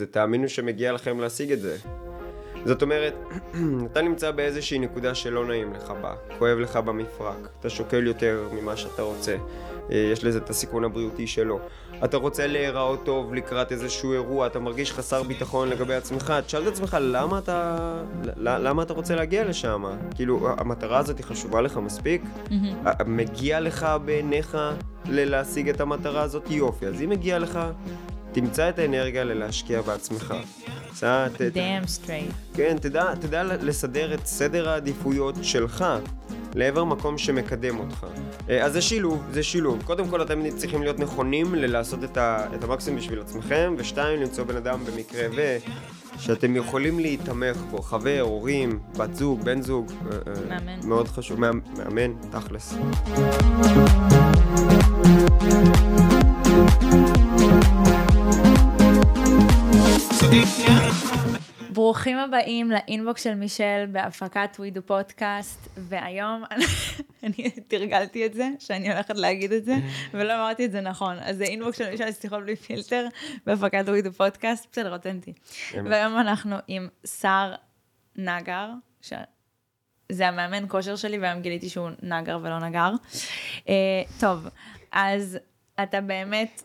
ותאמינו שמגיע לכם להשיג את זה. זאת אומרת, אתה נמצא באיזושהי נקודה שלא נעים לך בה, כואב לך במפרק, אתה שוקל יותר ממה שאתה רוצה, אה, יש לזה את הסיכון הבריאותי שלו. אתה רוצה להיראות טוב לקראת איזשהו אירוע, אתה מרגיש חסר ביטחון לגבי עצמך, תשאל את עצמך למה אתה, למה אתה רוצה להגיע לשם? כאילו, המטרה הזאת היא חשובה לך מספיק? Mm-hmm. מגיע לך בעיניך להשיג את המטרה הזאת? יופי. אז אם מגיע לך, תמצא את האנרגיה ללהשקיע בעצמך. damn straight. כן, תדע, תדע לסדר את סדר העדיפויות שלך לעבר מקום שמקדם אותך. אה, אז זה שילוב, זה שילוב. קודם כל אתם צריכים להיות נכונים ללעשות את, ה, את המקסימום בשביל עצמכם, ושתיים, למצוא בן אדם במקרה ו... שאתם יכולים להיתמך בו, חבר, הורים, בת זוג, בן זוג. אה, אה, מאמן. מאוד חשוב, מאמן, תכלס. ברוכים הבאים ל inbox של מישל בהפקת ווידו פודקאסט, והיום אני תרגלתי את זה, שאני הולכת להגיד את זה, ולא אמרתי את זה נכון. אז זה inbox של מישל שיחות בלי פילטר בהפקת ווידו פודקאסט, בסדר, אותנטי. והיום אנחנו עם סער נגר, זה המאמן כושר שלי, והיום גיליתי שהוא נגר ולא נגר. אה, טוב, אז אתה באמת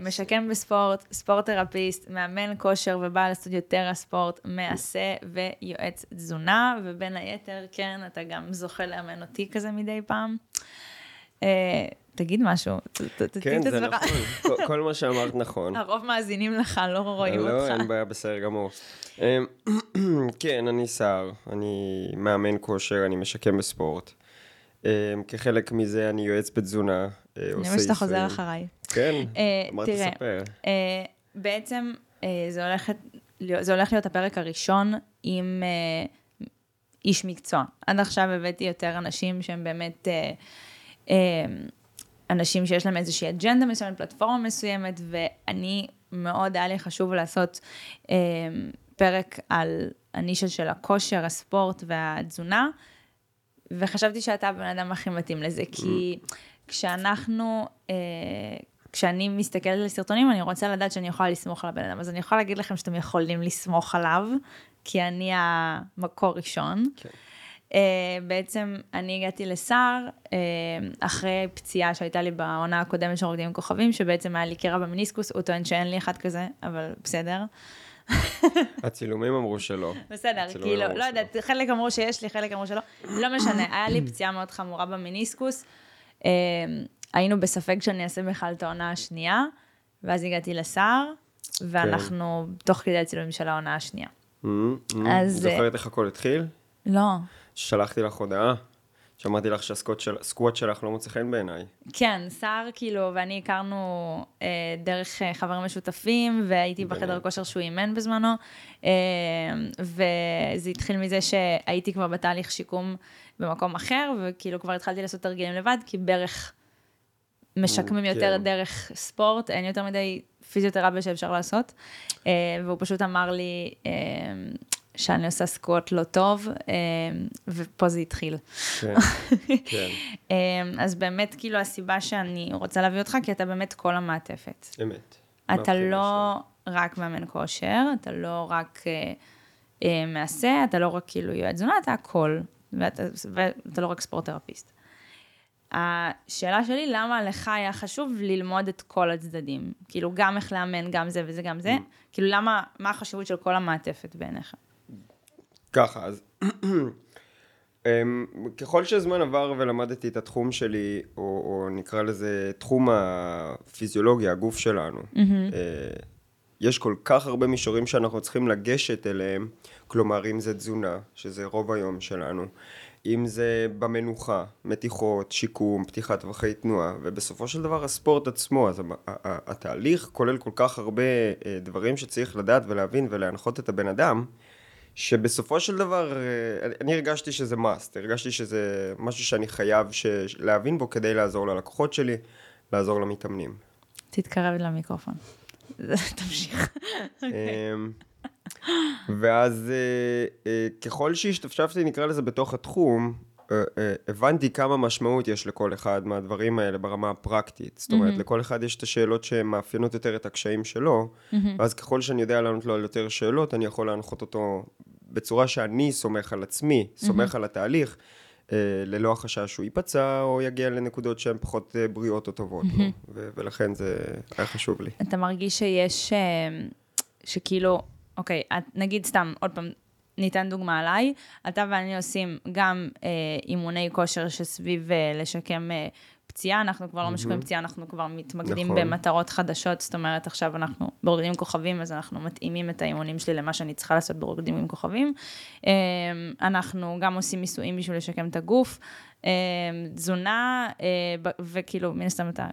משקם בספורט, ספורט תרפיסט, מאמן כושר ובעל סטודיו טרה ספורט, מעשה ויועץ תזונה, ובין היתר, כן, אתה גם זוכה לאמן אותי כזה מדי פעם. אה, תגיד משהו, כן, זה נכון, כל מה שאמרת נכון. הרוב מאזינים לך, לא רואים אותך. לא, אין בעיה, בסדר גמור. אמ, כן, אני שר, אני מאמן כושר, אני משקם בספורט. אמ, כחלק מזה אני יועץ בתזונה, עושה אני רואה שאתה חוזר אחריי. כן, אה, אמרת לספר. אה, בעצם אה, זה, הולך, זה הולך להיות הפרק הראשון עם איש מקצוע. עד עכשיו הבאתי יותר אנשים שהם באמת אנשים שיש להם איזושהי אג'נדה מסוימת, פלטפורמה מסוימת, ואני, מאוד היה לי חשוב לעשות פרק על הנישה של הכושר, הספורט והתזונה, וחשבתי שאתה הבן אדם הכי מתאים לזה, כי כשאנחנו, אה, כשאני מסתכלת על סרטונים, אני רוצה לדעת שאני יכולה לסמוך על הבן אדם. אז אני יכולה להגיד לכם שאתם יכולים לסמוך עליו, כי אני המקור ראשון. כן. Uh, בעצם אני הגעתי לסער uh, אחרי פציעה שהייתה לי בעונה הקודמת של רוקדים עם כוכבים, שבעצם היה לי קרע במיניסקוס, הוא טוען שאין לי אחד כזה, אבל בסדר. הצילומים אמרו שלא. בסדר, כאילו, לא יודעת, חלק אמרו שיש לי, חלק אמרו שלא. לא משנה, היה לי פציעה מאוד חמורה במיניסקוס. אמ, היינו בספק שאני אעשה בכלל את העונה השנייה, ואז הגעתי לסער, ואנחנו כן. תוך כדי הצילומים של העונה השנייה. Mm-hmm, mm-hmm. אז... זוכרת איך הכל התחיל? לא. שלחתי לך הודעה. שמעתי לך שהסקוואט שלך לא מוצא חן בעיניי. כן, סער כאילו, ואני הכרנו אה, דרך אה, חברים משותפים, והייתי בחדר כושר שהוא אימן בזמנו, אה, וזה התחיל מזה שהייתי כבר בתהליך שיקום במקום אחר, וכאילו כבר התחלתי לעשות תרגילים לבד, כי בערך משקמים כן. יותר דרך ספורט, אין יותר מדי פיזיותרפיה שאפשר לעשות, אה, והוא פשוט אמר לי, אה, שאני עושה סקווט לא טוב, אה, ופה זה התחיל. כן, כן. אז באמת, כאילו, הסיבה שאני רוצה להביא אותך, כי אתה באמת כל המעטפת. אמת. אתה לא רק מאמן כושר, אתה לא רק מעשה, אתה לא רק כאילו יועד תזונה, אתה הכל. ואתה, ואתה לא רק ספורט תרפיסט. השאלה שלי, למה לך היה חשוב ללמוד את כל הצדדים? כאילו, גם איך לאמן, גם זה וזה, גם זה? Mm. כאילו, למה, מה החשיבות של כל המעטפת בעיניך? ככה, אז אמ, ככל שהזמן עבר ולמדתי את התחום שלי, או, או נקרא לזה תחום הפיזיולוגיה, הגוף שלנו, mm-hmm. יש כל כך הרבה מישורים שאנחנו צריכים לגשת אליהם, כלומר אם זה תזונה, שזה רוב היום שלנו, אם זה במנוחה, מתיחות, שיקום, פתיחת טווחי תנועה, ובסופו של דבר הספורט עצמו, אז התהליך כולל כל כך הרבה אה, דברים שצריך לדעת ולהבין ולהנחות את הבן אדם, שבסופו של דבר אה, אני הרגשתי שזה must, הרגשתי שזה משהו שאני חייב להבין בו כדי לעזור ללקוחות שלי, לעזור למתאמנים. תתקרב למיקרופון. תמשיך. אמ, ואז אה, אה, ככל שהשתפשפתי, נקרא לזה, בתוך התחום, אה, אה, הבנתי כמה משמעות יש לכל אחד מהדברים האלה ברמה הפרקטית. זאת אומרת, לכל אחד יש את השאלות שמאפיינות יותר את הקשיים שלו, ואז ככל שאני יודע לענות לו על יותר שאלות, אני יכול להנחות אותו בצורה שאני סומך על עצמי, סומך על התהליך. אה, ללא החשש שהוא ייפצע או יגיע לנקודות שהן פחות אה, בריאות או טובות לו, ולכן זה היה חשוב לי. אתה מרגיש שיש, אה, שכאילו, אוקיי, את, נגיד סתם, עוד פעם, ניתן דוגמה עליי, אתה ואני עושים גם אה, אימוני כושר שסביב אה, לשקם אה, פציעה, אנחנו כבר לא משקמים פציעה, אנחנו כבר מתמקדים נכון. במטרות חדשות, זאת אומרת, עכשיו אנחנו ברוקדים עם כוכבים, אז אנחנו מתאימים את האימונים שלי למה שאני צריכה לעשות ברוקדים עם כוכבים. אה, אנחנו גם עושים ניסויים בשביל לשקם את הגוף, אה, תזונה, אה, וכאילו, מן הסתם אתה...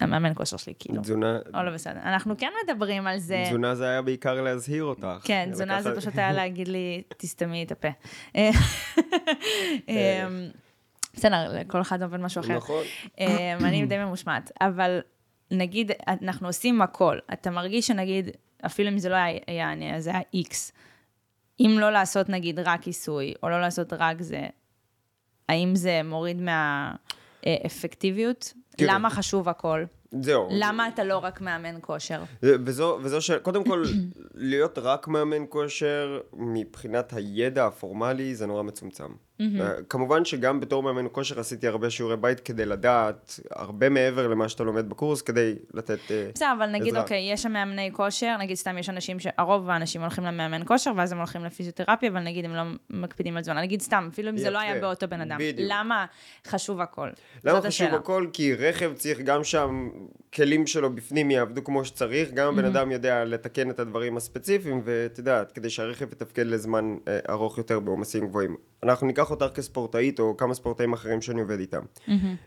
המאמן כושר שלי, כאילו. תזונה, או לא בסדר. אנחנו כן מדברים על זה. תזונה זה היה בעיקר להזהיר אותך. כן, תזונה זה פשוט היה להגיד לי, תסתמי את הפה. אה, אה, בסדר, לכל אחד עובד משהו אחר. נכון. אה, אני די ממושמעת, אבל נגיד, אנחנו עושים הכל. אתה מרגיש שנגיד, אפילו אם זה לא היה אני, זה היה איקס. אם לא לעשות נגיד רק כיסוי, או לא לעשות רק זה, האם זה מוריד מהאפקטיביות? תראי. למה חשוב הכל? זהו. למה אתה לא רק מאמן כושר? וזו, וזו ש... קודם כל, להיות רק מאמן כושר, מבחינת הידע הפורמלי, זה נורא מצומצם. אה, כמובן שגם בתור מאמן כושר עשיתי הרבה שיעורי בית כדי לדעת הרבה מעבר למה שאתה לומד בקורס, כדי לתת... אה, בסדר, אבל נגיד, עזרה. אוקיי, יש שם מאמני כושר, נגיד סתם יש אנשים שהרוב האנשים הולכים למאמן כושר, ואז הם הולכים לפיזיותרפיה, אבל נגיד הם לא מקפידים על תזונה. נגיד סתם, אפילו אם זה לא היה. באותו בן אדם. בדיוק. למה חשוב הכל? למה חשוב השאלה. הכל? כי רכב צריך גם שם, כלים שלו בפנים יעבדו כמו שצריך, גם הבן אדם יודע לתקן את הדברים הספציפיים, ואת יודעת, כדי שהרכב יתפקד לזמן אה, ארוך יותר בעומסים גבוהים. אנחנו ניקח אותך כספורטאית, או כמה ספורטאים אחרים שאני עובד איתם.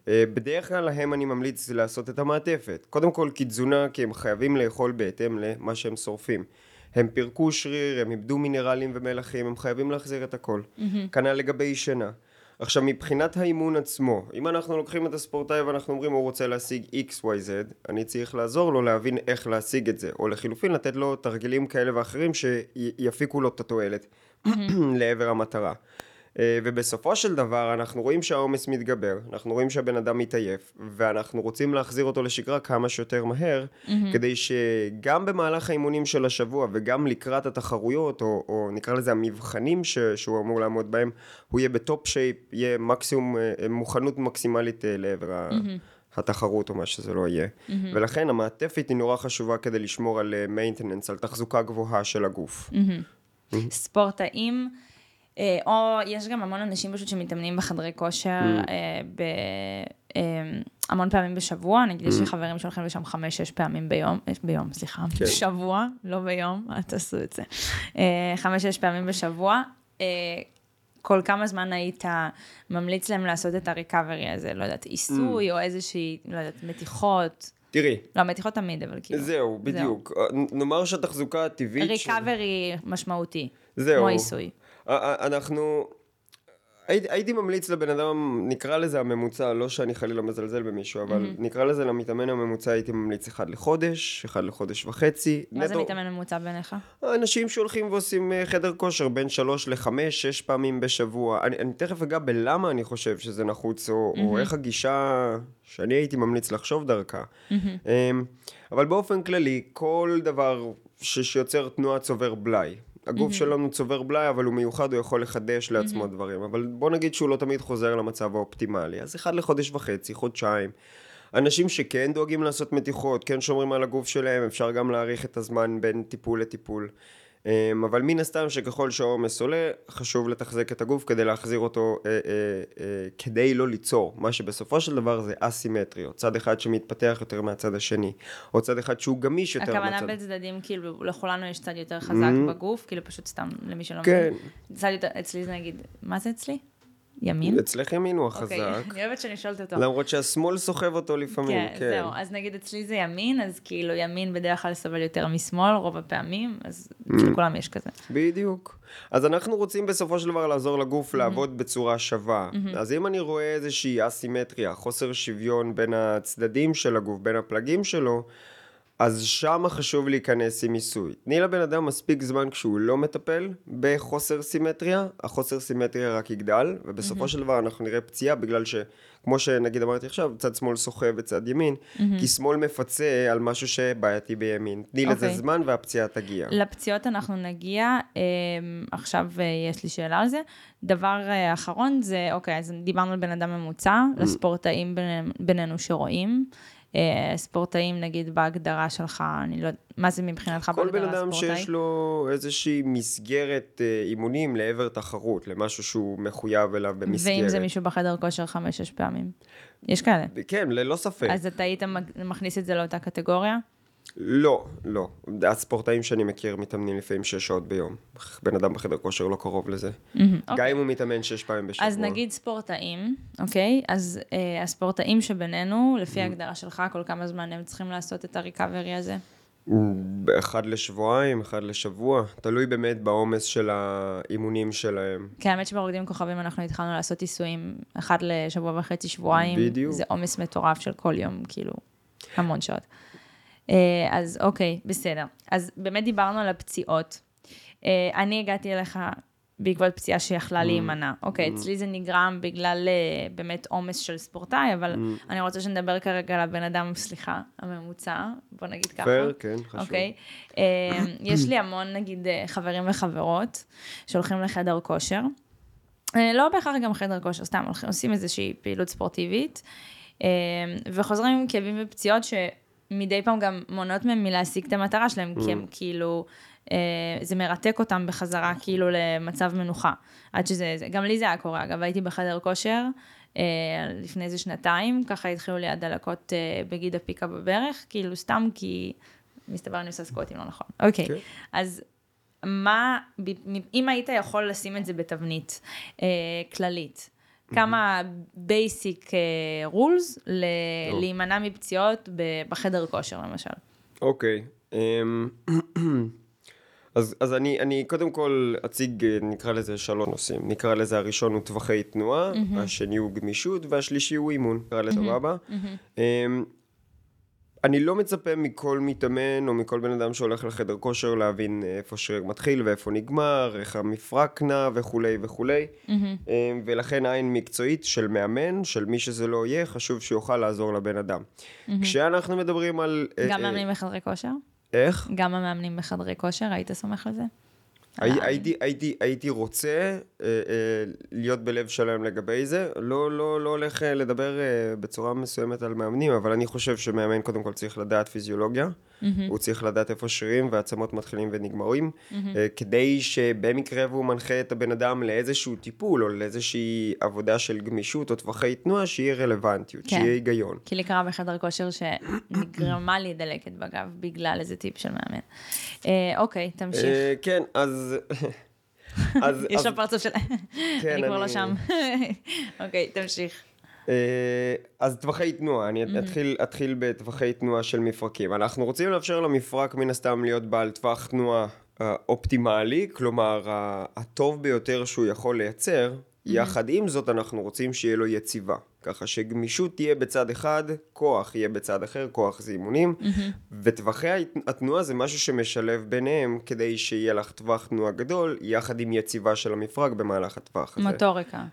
אה, בדרך כלל להם אני ממליץ לעשות את המעטפת. קודם כל כתזונה, כי הם חייבים לאכול בהתאם למה שהם שורפים. הם פירקו שריר, הם איבדו מינרלים ומלחים, הם חייבים להחזיר את הכל. כנ"ל לגבי שינה. עכשיו, מבחינת האימון עצמו, אם אנחנו לוקחים את הספורטאי ואנחנו אומרים הוא רוצה להשיג XYZ, אני צריך לעזור לו להבין איך להשיג את זה, או לחילופין לתת לו תרגילים כאלה ואחרים שיפיקו לו את התועלת לעבר המטרה. אה, ובסופו של דבר אנחנו רואים שהעומס מתגבר, אנחנו רואים שהבן אדם מתעייף, ואנחנו רוצים להחזיר אותו לשגרה כמה שיותר מהר, כדי שגם במהלך האימונים של השבוע וגם לקראת התחרויות, או, או נקרא לזה המבחנים ש, שהוא אמור לעמוד בהם, הוא יהיה ב top shape, יהיה מקסימום, אה, מוכנות מקסימלית אה, לעבר ה... התחרות או מה שזה לא יהיה. ולכן המעטפת היא נורא חשובה כדי לשמור על maintenance, על תחזוקה גבוהה של הגוף. ספורטאים, אה, או יש גם המון אנשים פשוט שמתאמנים בחדרי כושר אה, ב... אה, המון פעמים בשבוע, נגיד יש לי חברים שהולכים לשם חמש-שש פעמים ביום, אה, ביום, סליחה, בשבוע, לא ביום, אל תעשו את זה. אה, חמש-שש פעמים בשבוע. אה, כל כמה זמן היית ממליץ להם לעשות את הריקאברי הזה, לא יודעת, עיסוי או איזושהי, לא יודעת, מתיחות. תראי, לא, מתיחות תמיד, אבל כאילו. זהו, בדיוק. נ- נאמר שהתחזוקה הטבעית... ריקאברי משמעותי. זהו. כמו עיסוי. אנחנו... הייתי, הייתי ממליץ לבן אדם, נקרא לזה הממוצע, לא שאני חלילה מזלזל במישהו, אבל Mm-hmm. נקרא לזה למתאמן הממוצע, הייתי ממליץ אחד לחודש, אחד לחודש וחצי. מה זה נטו- מתאמן ממוצע בעיניך? אנשים שהולכים ועושים אה, חדר כושר בין שלוש לחמש, שש פעמים בשבוע. אני, אני תכף אגע בלמה אני חושב שזה נחוץ, או, mm-hmm. או איך הגישה שאני הייתי ממליץ לחשוב דרכה. Mm-hmm. אבל באופן כללי, כל דבר ש, שיוצר תנועה צובר בלאי. הגוף mm-hmm. שלנו צובר בלאי, אבל הוא מיוחד, הוא יכול לחדש לעצמו mm-hmm. דברים. אבל בוא נגיד שהוא לא תמיד חוזר למצב האופטימלי. אז אחד לחודש וחצי, חודשיים. אנשים שכן דואגים לעשות מתיחות, כן שומרים על הגוף שלהם, אפשר גם להאריך את הזמן בין טיפול לטיפול. אמ, אבל מן הסתם שככל שהעומס עולה, חשוב לתחזק את הגוף כדי להחזיר אותו, אה, אה, אה, כדי לא ליצור, מה שבסופו של דבר זה אסימטריות. צד אחד שמתפתח יותר מהצד השני, או צד אחד שהוא גמיש יותר הכוונה מהצד... בצדדים, כאילו, לכולנו יש צד יותר חזק בגוף, כאילו פשוט סתם, למי שלא כן. מבין. צד יותר, אצלי זה נגיד, מה זה אצלי? ימין? אצלך ימין הוא אוקיי, החזק, אני אוהבת שאני שואלת אותו. למרות שהשמאל סוחב אותו לפעמים, כן, כן. זהו, אז נגיד אצלי זה ימין, אז כאילו ימין בדרך כלל סובל יותר משמאל רוב הפעמים, אז Mm. לכולם יש כזה. בדיוק. אז אנחנו רוצים בסופו של דבר לעזור לגוף לעבוד בצורה שווה. אז אם אני רואה איזושהי אסימטריה, חוסר שוויון בין הצדדים של הגוף, בין הפלגים שלו, אז שם חשוב להיכנס עם מיסוי. תני לבן אדם מספיק זמן כשהוא לא מטפל בחוסר סימטריה, החוסר סימטריה רק יגדל, ובסופו mm-hmm. של דבר אנחנו נראה פציעה בגלל ש... כמו שנגיד אמרתי עכשיו, צד שמאל שוחה וצד ימין, mm-hmm. כי שמאל מפצה על משהו שבעייתי בימין. תני okay. לזה אוקיי. זמן והפציעה תגיע. לפציעות אנחנו נגיע, אמ, עכשיו אה, יש לי שאלה על זה. דבר אה, אחרון זה, אוקיי, אז דיברנו על בן אדם ממוצע, mm-hmm. לספורטאים בינינו שרואים. אה, ספורטאים, נגיד, בהגדרה שלך, אני לא יודעת, מה זה מבחינתך בהגדרה ספורטאי? כל בן אדם שיש לו איזושהי מסגרת אה, אימונים לעבר תחרות, למשהו שהוא מחויב אליו במסגרת. ואם זה מישהו בחדר כושר חמש-שש פעמים? יש כאלה. כן, ללא ספק. אז אתה היית מכניס את זה לאותה קטגוריה? לא, לא. הספורטאים שאני מכיר מתאמנים לפעמים שש שעות ביום. בן אדם בחדר כושר לא קרוב לזה. Mm-hmm, גם אוקיי. אם הוא מתאמן שש פעמים בשבוע. אז נגיד ספורטאים, אוקיי? אז אה, הספורטאים שבינינו, לפי ההגדרה שלך, כל כמה זמן הם צריכים לעשות את הריקאברי הזה? אחד לשבועיים, אחד לשבוע, תלוי באמת בעומס של האימונים שלהם. כן, האמת שברוקדים כוכבים אנחנו התחלנו לעשות עיסויים אחד לשבוע וחצי, שבועיים. בדיוק. זה עומס מטורף של כל יום, כאילו, המון שעות. אה, אז אוקיי, בסדר. אז באמת דיברנו על הפציעות. אה, אני הגעתי אליך בעקבות פציעה שיכלה mm. להימנע. אוקיי, mm. אצלי זה נגרם בגלל אה, באמת עומס של ספורטאי, אבל mm. אני רוצה שנדבר כרגע על הבן אדם, סליחה, הממוצע, בוא נגיד ככה. פייר, כן, חשוב. אוקיי. יש לי המון, נגיד, חברים וחברות שהולכים לחדר כושר. לא בהכרח גם חדר כושר, סתם עושים איזושהי פעילות ספורטיבית, וחוזרים עם כאבים ופציעות ש... מדי פעם גם מונעות מהם מלהשיג את המטרה שלהם, mm. כי הם כאילו, אה, זה מרתק אותם בחזרה כאילו למצב מנוחה. עד שזה, זה, גם לי זה היה קורה, אגב, הייתי בחדר כושר אה, לפני איזה שנתיים, ככה התחילו לי הדלקות אה, בגיד הפיקה בברך, כאילו סתם כי מסתבר אני עושה סקוטים לא נכון. אוקיי, okay. כן. okay. אז מה, אם היית יכול לשים את זה בתבנית אה, כללית, כמה basic rules להימנע מפציעות בחדר כושר למשל. אוקיי. אמ, אז, אז אני, אני קודם כל אציג, נקרא לזה שלוש נושאים. נקרא לזה הראשון הוא טווחי תנועה, mm-hmm. השני הוא גמישות, והשלישי הוא אימון. נקרא לזה סבבה. Mm-hmm. אני לא מצפה מכל מתאמן או מכל בן אדם שהולך לחדר כושר להבין איפה שריר מתחיל ואיפה נגמר, איך המפרק נע וכולי וכולי. Mm-hmm. ולכן עין מקצועית של מאמן, של מי שזה לא יהיה, חשוב שיוכל לעזור לבן אדם. Mm-hmm. כשאנחנו מדברים על... גם אה, מאמנים בחדרי כושר? איך? גם המאמנים בחדרי כושר, היית סומך על זה? הייתי, הייתי, הייתי רוצה אה, אה, להיות בלב שלם לגבי זה, לא, לא, לא הולך אה, לדבר אה, בצורה מסוימת על מאמנים, אבל אני חושב שמאמן קודם כל צריך לדעת פיזיולוגיה, mm-hmm. הוא צריך לדעת איפה שרירים ועצמות מתחילים ונגמרים, mm-hmm. אה, כדי שבמקרה והוא מנחה את הבן אדם לאיזשהו טיפול או לאיזושהי עבודה של גמישות או טווחי תנועה, שיהיה רלוונטיות, כן. שיהיה היגיון. כי לי קרה בחדר כושר שנגרמה לי דלקת בגב בגלל איזה טיפ של מאמן. אה, אוקיי, תמשיך. אה, כן, אז... אז, יש שם פרצוף של... כן, אני כבר לא שם. אוקיי, תמשיך. אה, אז טווחי תנועה, אני אתחיל, אתחיל בטווחי תנועה של מפרקים. אנחנו רוצים לאפשר למפרק מן הסתם להיות בעל טווח תנועה אה, אופטימלי, כלומר הטוב ביותר שהוא יכול לייצר, יחד עם זאת אנחנו רוצים שיהיה לו יציבה. ככה שגמישות תהיה בצד אחד, כוח יהיה בצד אחר, כוח זה אימונים, וטווחי התנועה זה משהו שמשלב ביניהם כדי שיהיה לך טווח תנועה גדול, יחד עם יציבה של המפרק במהלך הטווח הזה. מוטוריקה.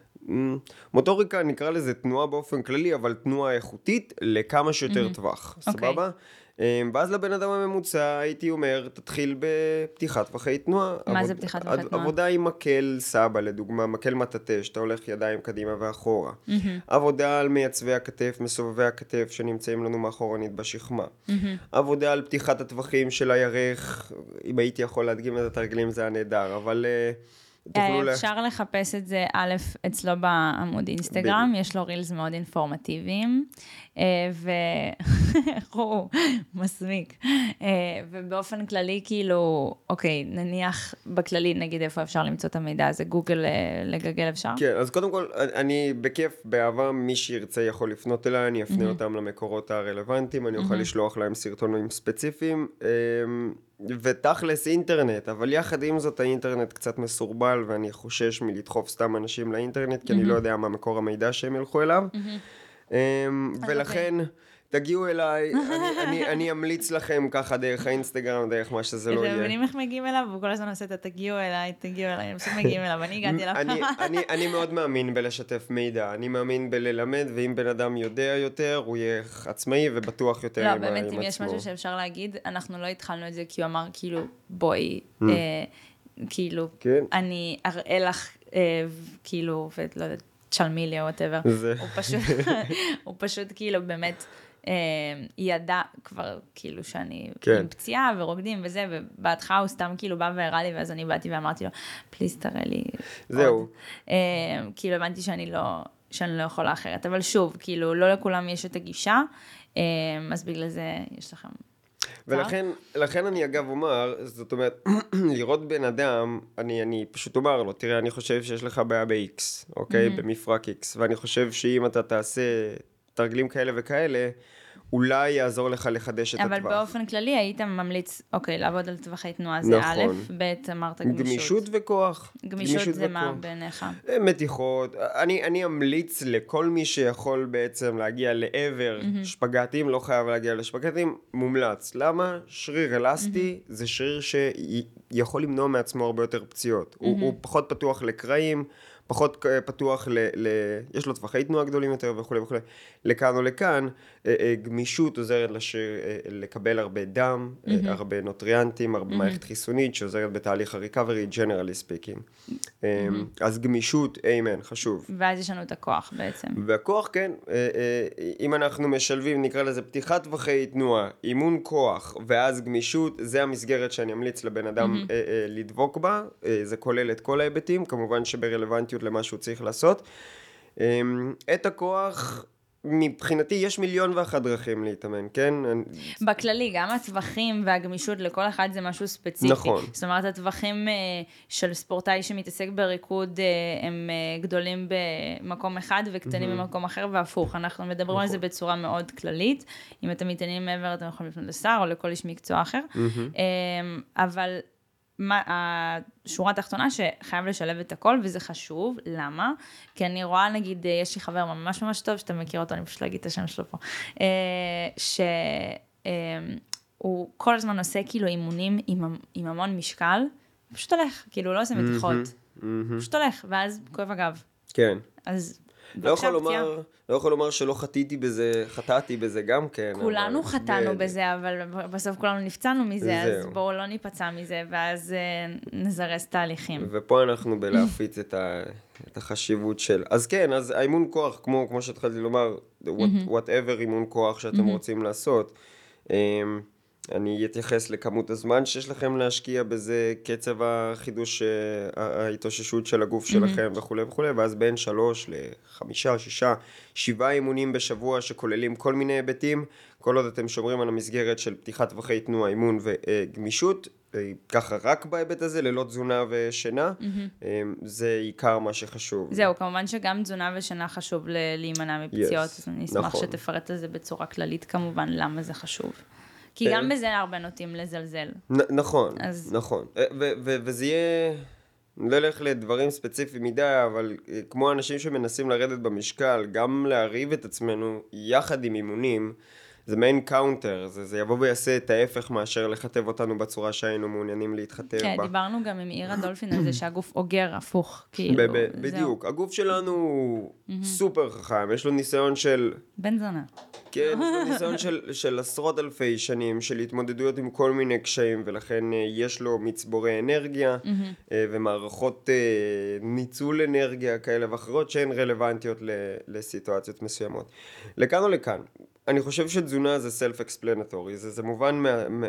מוטוריקה נקרא לזה תנועה באופן כללי, אבל תנועה איכותית לכמה שיותר טווח, okay. אוקיי. סבבה? אמ, ואז לבן אדם הממוצע הייתי אומר, תתחיל בפתיחת טווחי תנועה. מה עבוד, זה פתיחת טווחי תנועה? עבודה עם מקל סבא לדוגמה, מקל מטאטא, שאתה הולך ידיים קדימה ואחורה. Mm-hmm. עבודה על מייצבי הכתף, מסובבי הכתף שנמצאים לנו מאחורנית בשכמה. Mm-hmm. עבודה על פתיחת הטווחים של הירך, אם הייתי יכול להדגים את התרגילים זה היה נהדר, אבל... Uh, אפשר לחפש את זה, א', אצלו בעמוד אינסטגרם, יש לו רילס מאוד אינפורמטיביים, אה, ואיך הוא מסמיק. אה, ובאופן כללי, כאילו, אוקיי, נניח בכללי, נגיד איפה אפשר למצוא את המידע הזה, גוגל אה, לגגל אפשר? כן, אז קודם כל, אני בכיף, באהבה, מי שירצה יכול לפנות אליי, אני אפנה אותם למקורות הרלוונטיים, אני אוכל לשלוח להם סרטונים ספציפיים. ותכלס אינטרנט, אבל יחד עם זאת האינטרנט קצת מסורבל ואני חושש מלדחוף סתם אנשים לאינטרנט, כי mm-hmm. אני לא יודע מה מקור המידע שהם ילכו אליו. Mm-hmm. ולכן... Okay. תגיעו אליי, אני, אני, אני אמליץ לכם ככה דרך האינסטגרם, דרך מה שזה לא אתם יהיה. מבינים איך מגיעים אליו? הוא כל הזמן עושה את התגיעו אליי, תגיעו אליי, הם פשוט מגיעים אליו, אני הגעתי אליו. אני, אני, אני מאוד מאמין בלשתף מידע, אני מאמין בללמד, ואם בן אדם יודע יותר, הוא יהיה עצמאי ובטוח יותר לא, עם, באמת, עם אם יש עצמו. משהו שאפשר להגיד, אנחנו לא התחלנו את זה כי הוא אמר, כאילו, בואי, Mm. אה, כאילו, כן. אני אראה לך, אה, כאילו, ולא יודעת, תשלמי לי או וואטאבר. הוא פשוט, הוא פשוט כאילו באמת אה, ידע כבר כאילו שאני כן. עם פציעה ורוקדים וזה, ובהתחלה הוא סתם כאילו בא והראה לי, ואז אני באתי ואמרתי לו, פליז תראה לי זהו. אה, כאילו הבנתי שאני לא, שאני לא יכולה אחרת, אבל שוב, כאילו לא לכולם יש את הגישה, אה, אז בגלל זה יש לכם... ולכן לכן אני אגב אומר, זאת אומרת, לראות בן אדם, אני, אני פשוט אומר לו, תראה, אני חושב שיש לך בעיה ב-X, אוקיי? Mm-hmm. במפרק X, ואני חושב שאם אתה תעשה תרגילים כאלה וכאלה, אולי יעזור לך לחדש את אבל הטווח. באופן כללי היית ממליץ, אוקיי, לעבוד על טווחי תנועה זה א', נכון. ב', אמרת גמישות. גמישות וכוח. גמישות זה מה וכוח. בעיניך? אה, מתיחות, אני, אני אמליץ לכל מי שיכול בעצם להגיע לעבר mm-hmm. שפגטים, לא חייב להגיע לשפגטים, מומלץ. למה? שריר אלסטי mm-hmm. זה שריר שיכול למנוע מעצמו הרבה יותר פציעות. Mm-hmm. הוא, הוא פחות פתוח לקרעים, פחות אה, פתוח ל, ל... יש לו טווחי תנועה גדולים יותר וכולי וכולי. לכאן או לכאן, אה, אה, גמישות עוזרת לשריר אה, לקבל הרבה דם, mm-hmm. הרבה נוטריאנטים, הרבה mm-hmm. מערכת חיסונית שעוזרת בתהליך ה-recovery, generally speaking. Mm-hmm. אז גמישות, איימן, חשוב. ואז יש לנו את הכוח בעצם. והכוח, כן, אם אנחנו משלבים, נקרא לזה פתיחת טווחי תנועה, אימון כוח, ואז גמישות, זה המסגרת שאני אמליץ לבן אדם mm-hmm. לדבוק בה, זה כולל את כל ההיבטים, כמובן שברלוונטיות למה שהוא צריך לעשות. אה, את הכוח, מבחינתי יש מיליון ואחת דרכים להתאמן, כן? בכללי, גם הטווחים והגמישות לכל אחד זה משהו ספציפי. נכון. זאת אומרת, הטווחים אה, של ספורטאי שמתעסק בריקוד אה, הם אה, גדולים במקום אחד וקטנים במקום אחר, והפוך. אנחנו מדברים נכון. על זה בצורה מאוד כללית. אם אתם מתעניינים מעבר, אתם יכולים לפנות לשר או לכל איש מקצוע אחר. אה, אבל... מה, השורה התחתונה שחייב לשלב את הכל, וזה חשוב, למה? כי אני רואה, נגיד, אה, יש לי חבר ממש ממש טוב, שאתה מכיר אותו, אני פשוט לא אגיד את השם שלו פה, אה, שהוא כל הזמן עושה כאילו אימונים עם, עם המון משקל, הוא פשוט הולך, כאילו, הוא לא עושה מתיחות, פשוט הולך, ואז כואב הגב. כן. אז לא יכול. לומר, לא יכול לומר שלא חטיתי בזה, חטאתי בזה גם כן. כולנו אבל- חטאנו בדיוק. בזה, אבל בסוף כולנו נפצענו מזה, אז זהו. בואו לא ניפצע מזה, ואז אה, נזרז תהליכים. ופה אנחנו בלהפיץ את, ה, את החשיבות של... אז כן, אז האימון כוח, כמו, כמו שהתחלתי לומר, what- whatever אימון כוח שאתם רוצים לעשות, אמ, אני אתייחס לכמות הזמן שיש לכם להשקיע בזה, קצב החידוש, אה, ההתאוששות של הגוף שלכם וכולי וכולי, ואז בין שלוש לחמישה, שישה, שבעה אימונים בשבוע שכוללים כל מיני היבטים, כל עוד אתם שומרים על המסגרת של פתיחת טווחי תנועה, אימון וגמישות, אה, ככה רק בהיבט הזה, ללא תזונה ושינה, אה, זה עיקר מה שחשוב. זהו, כמובן שגם תזונה ושינה חשוב להימנע מפציעות, Yes, אז אני אשמח נכון. שתפרט על זה בצורה כללית כמובן, למה זה חשוב. כי אה. גם בזה הרבה נוטים לזלזל. נכון, אז- נכון. אה, וזה יהיה, אני לא אלך לדברים ספציפיים מדי, אבל אה, כמו אנשים שמנסים לרדת במשקל, גם להרעיב את עצמנו יחד עם אימונים, זה מעין counter, זה, זה יבוא ויעשה את ההפך מאשר לחטב אותנו בצורה שהיינו מעוניינים להתחטב כן, בה. דיברנו גם עם עירה דולפין על זה שהגוף אוגר הפוך, כאילו, ב- ב- זהו. בדיוק, הגוף שלנו הוא סופר חכם, יש לו ניסיון של בן זונה. כן, יש לו ניסיון של, של עשרות אלפי שנים של התמודדויות עם כל מיני קשיים, ולכן אה, יש לו מצבורי אנרגיה אה, ומערכות אה, ניצול אנרגיה כאלה ואחרות שהן רלוונטיות ל, לסיטואציות מסוימות. לכאן או לכאן. אני חושב שתזונה זה self-explanatory, זה, זה מובן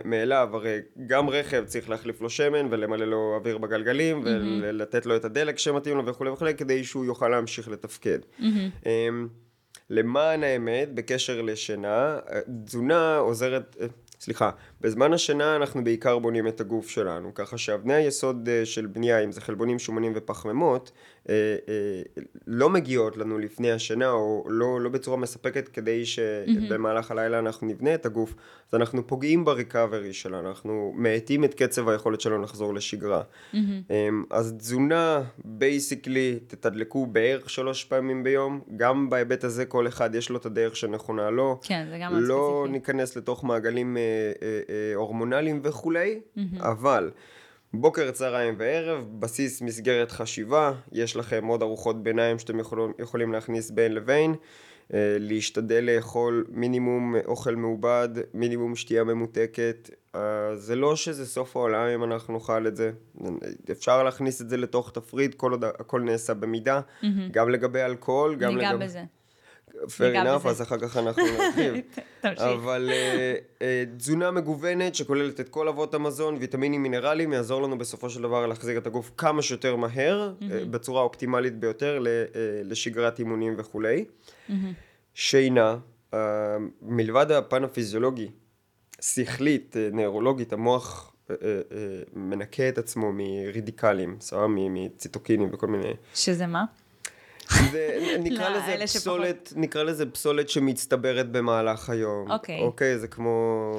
מאליו, הרי גם רכב צריך להחליף לו שמן ולמלא לו אוויר בגלגלים ולתת לו את הדלק שמתאים לו וכולי וכולי, כדי שהוא יוכל להמשיך לתפקד. אמ, למען האמת, בקשר לשינה, אה, תזונה עוזרת, אה, סליחה, בזמן השינה אנחנו בעיקר בונים את הגוף שלנו, ככה שאבני היסוד אה, של בנייה, אם זה חלבונים, שומנים ופחמימות, אה, אה, לא מגיעות לנו לפני השינה, או לא, לא בצורה מספקת כדי שבמהלך הלילה אנחנו נבנה את הגוף, אז אנחנו פוגעים ב recovery שלנו, אנחנו מאטים את קצב היכולת שלנו לחזור לשגרה. Mm-hmm. אז תזונה, basically, תתדלקו בערך שלוש פעמים ביום, גם בהיבט הזה כל אחד יש לו את הדרך שנכונה לו. כן, זה גם מאוד לא ספציפי. ניכנס לתוך מעגלים אה, אה, הורמונליים וכולי, אבל בוקר, צהריים וערב, בסיס מסגרת חשיבה, יש לכם עוד ארוחות ביניים שאתם יכולים, יכולים להכניס בין לבין, אה, להשתדל לאכול מינימום אוכל מעובד, מינימום שתייה ממותקת, אה, זה לא שזה סוף העולם אם אנחנו נאכל את זה, אפשר להכניס את זה לתוך תפריט, כל עוד הכל נעשה במידה, גם לגבי אלכוהול, גם ניגע לגבי... בזה. Fair enough. אז אחר כך אנחנו נרחיב. תמשיך. אבל אה, אה, תזונה מגוונת שכוללת את כל אבות המזון, ויטמינים מינרליים, יעזור לנו בסופו של דבר להחזיר את הגוף כמה שיותר מהר, אה, בצורה האופטימלית ביותר, לשגרת אימונים וכולי. שינה, מלבד הפן הפיזיולוגי, שכלית, נוירולוגית, המוח מנקה את עצמו מרידיקלים, סבבה? מציטוקינים וכל מיני. שזה מה? זה, נקרא לא, לזה. פסולת, נקרא לזה פסולת שמצטברת במהלך היום. אוקיי. אוקיי, זה כמו,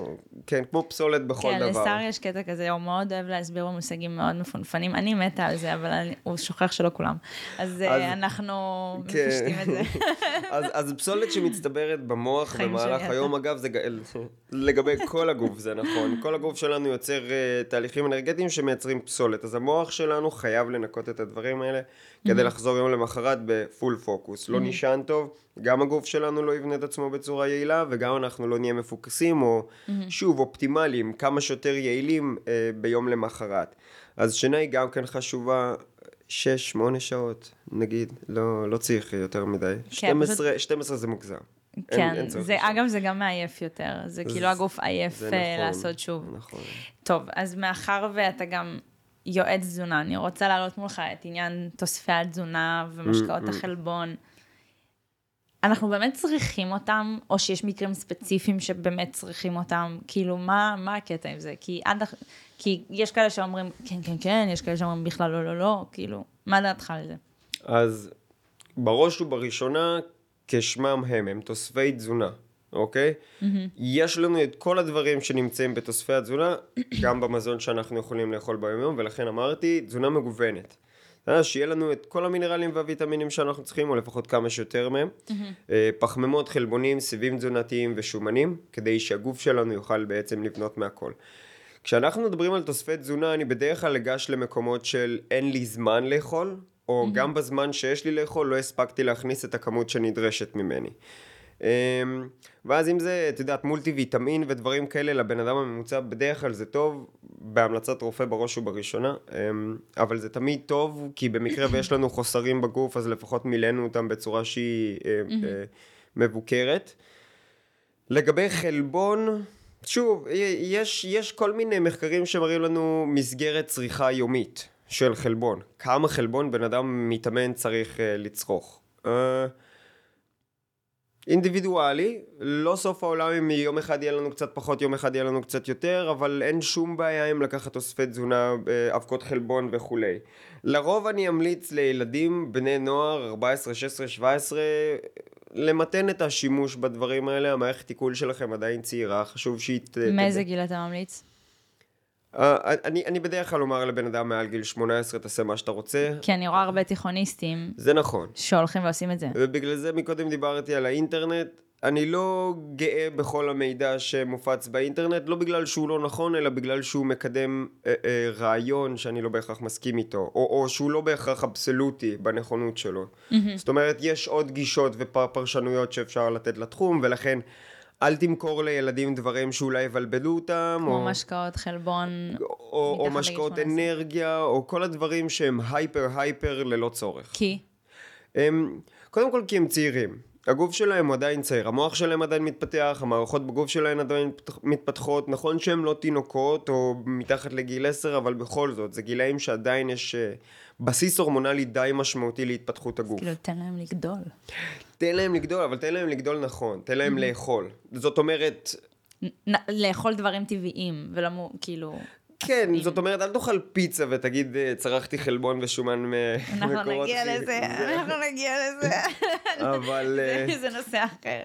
כן, כמו פסולת בכל כן, דבר. לשר יש קטע כזה, הוא מאוד אוהב להסביר במושגים מאוד מפונפנים. אני מתה על זה, אבל הוא שוכח שלא כולם. אז, אה, אנחנו כן. מפשטים את זה. אז, אז פסולת שמצטברת במוח במהלך היום, אגב, זה לגבי כל הגוף, זה נכון. כל הגוף שלנו יוצר uh, תהליכים אנרגטיים שמייצרים פסולת. אז המוח שלנו חייב לנקות את הדברים האלה כדי לחזור יום למחרת בפול פוקוס. לא נשען טוב, גם הגוף שלנו לא יבנה את עצמו בצורה יעילה, וגם אנחנו לא נהיה מפוקסים, או שוב, אופטימליים, כמה שיותר יעילים uh, ביום למחרת. אז שינה היא גם כן חשובה. שש, שמונה שעות, נגיד, לא, לא צריך יותר מדי. 12, 12 זה מוגזם. אין- כן, אין צורך זה. אגב, זה גם מעייף יותר. זה כאילו הגוף עייף זה אה, נכון, לעשות שוב. נכון. טוב, אז מאחר ואתה גם יועץ תזונה, אני רוצה להעלות מולך את עניין תוספי התזונה ומשקאות החלבון. אנחנו באמת צריכים אותם, או שיש מקרים ספציפיים שבאמת צריכים אותם? כאילו, מה, מה הקטע עם זה? כי עד... כי יש כאלה שאומרים, כן, כן, כן, יש כאלה שאומרים בכלל לא, לא, לא, כאילו, מה דעתך על זה? אז בראש ובראשונה, כשמם הם, הם תוספי תזונה, אוקיי? יש לנו את כל הדברים שנמצאים בתוספי התזונה, גם במזון שאנחנו יכולים לאכול ביום ולכן אמרתי, תזונה מגוונת. שיהיה לנו את כל המינרלים והוויטמינים שאנחנו צריכים, או לפחות כמה שיותר מהם. אה, פחמימות, חלבונים, סיבים תזונתיים ושומנים, כדי שהגוף שלנו יוכל בעצם לבנות מהכל. כשאנחנו מדברים על תוספי תזונה, אני בדרך כלל אגש למקומות של אין לי זמן לאכול, או גם בזמן שיש לי לאכול לא הספקתי להכניס את הכמות שנדרשת ממני. אמ, ואז אם זה, את יודעת, מולטי ויטמין ודברים כאלה לבן אדם הממוצע, בדרך כלל זה טוב, בהמלצת רופא בראש ובראשונה, אמ, אבל זה תמיד טוב, כי במקרה ויש לנו חוסרים בגוף, אז לפחות מילאנו אותם בצורה שהיא אה, אה, מבוקרת. לגבי חלבון, שוב, יש, יש כל מיני מחקרים שמראים לנו מסגרת צריכה יומית של חלבון. כמה חלבון בן אדם מתאמן צריך uh, לצרוך. Uh, אינדיבידואלי, לא סוף העולם אם יום אחד יהיה לנו קצת פחות, יום אחד יהיה לנו קצת יותר, אבל אין שום בעיה עם לקחת תוספי תזונה, אה, אבקות חלבון וכולי. לרוב אני אמליץ לילדים, בני נוער, 14, 16, 17, למתן את השימוש בדברים האלה, המערכת עיכול שלכם עדיין צעירה, חשוב שהיא... מאיזה גיל אתה ממליץ? אה, אני, אני בדרך כלל אומר לבן אדם מעל גיל 18, תעשה מה שאתה רוצה. כי אני רואה הרבה תיכוניסטים זה נכון. שהולכים ועושים את זה. ובגלל זה מקודם דיברתי על האינטרנט. אני לא גאה בכל המידע שמופץ באינטרנט, לא בגלל שהוא לא נכון, אלא בגלל שהוא מקדם אה, אה, רעיון שאני לא בהכרח מסכים איתו, או, או שהוא לא בהכרח אבסולוטי בנכונות שלו. זאת אומרת, יש עוד גישות ופרשנויות שאפשר לתת לתחום, ולכן אל תמכור לילדים דברים שאולי יבלבלו אותם, כמו או... משקאות חלבון. או, או משקאות 18. אנרגיה, או כל הדברים שהם הייפר הייפר ללא צורך. כי? הם, קודם כל כי הם צעירים. הגוף שלהם עדיין צעיר, המוח שלהם עדיין מתפתח, המערכות בגוף שלהם עדיין מתפתח- מתפתחות, נכון שהם לא תינוקות או מתחת לגיל 10, אבל בכל זאת, זה גילאים שעדיין יש אה, בסיס הורמונלי די משמעותי להתפתחות הגוף. כאילו, תן להם לגדול. תן להם לגדול, אבל תן להם לגדול נכון, תן להם לאכול. זאת אומרת, לאכול דברים טבעיים, ולא מו- כאילו... כן. זאת אומרת, אל תאכל פיצה ותגיד, אה, צרכתי חלבון ושומן ממקורות אנחנו נגיע אחרים." לזה, זה- אנחנו נגיע לזה. אבל... אה, זה- נושא אחר.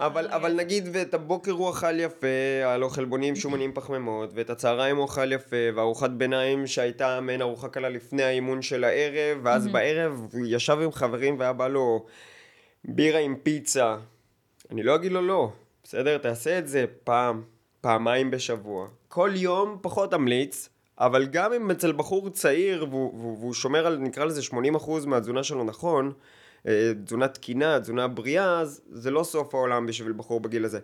אבל, אבל נגיד, ואת הבוקר הוא אכל יפה, היה לו חלבונים, שומנים, פחמימות, ואת הצהריים הוא אכל יפה, וארוחת ביניים שהייתה מעין ארוחה קלה לפני האימון של הערב, ואז בערב הוא ישב עם חברים והיה בא לו בירה עם פיצה. אני לא אגיד לו לא, בסדר? תעשה את זה פעם, פעמיים בשבוע. כל יום פחות אמליץ, אבל גם אם אצל בחור צעיר, והוא, והוא, והוא שומר על, נקרא לזה 80% מהתזונה שלו נכון, אה, תזונה תקינה, תזונה בריאה, אז זה לא סוף העולם בשביל בחור בגיל הזה.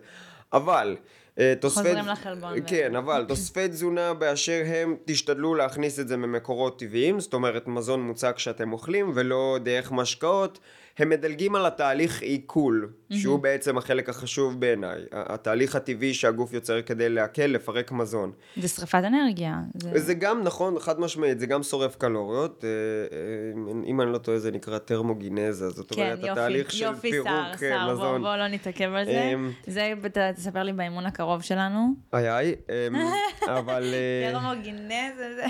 אבל, אה, תוספי... חוזרים לחלבון. כן, אבל תוספי תזונה באשר הם, תשתדלו להכניס את זה ממקורות טבעיים, זאת אומרת מזון מוצק שאתם אוכלים, ולא דרך משקאות. הם מדלגים על התהליך עיכול, שהוא בעצם החלק החשוב בעיניי. התהליך הטבעי שהגוף יוצר כדי להקל, לפרק מזון. זה שריפת אנרגיה. זה- זה גם נכון, חד משמעית, זה גם שורף קלוריות. אה, אה, אם אני לא טועה, זה נקרא תרמוגינזה. זאת כן, אומרת, התהליך יופי, של יופי, פירוק שר, אה, שר, בוא, מזון. בוא לא נתעכב על זה. אמ, זה, בת- תספר לי באימון הקרוב שלנו. איי איי, אמ, אבל... אה, טרמוגינז, זה...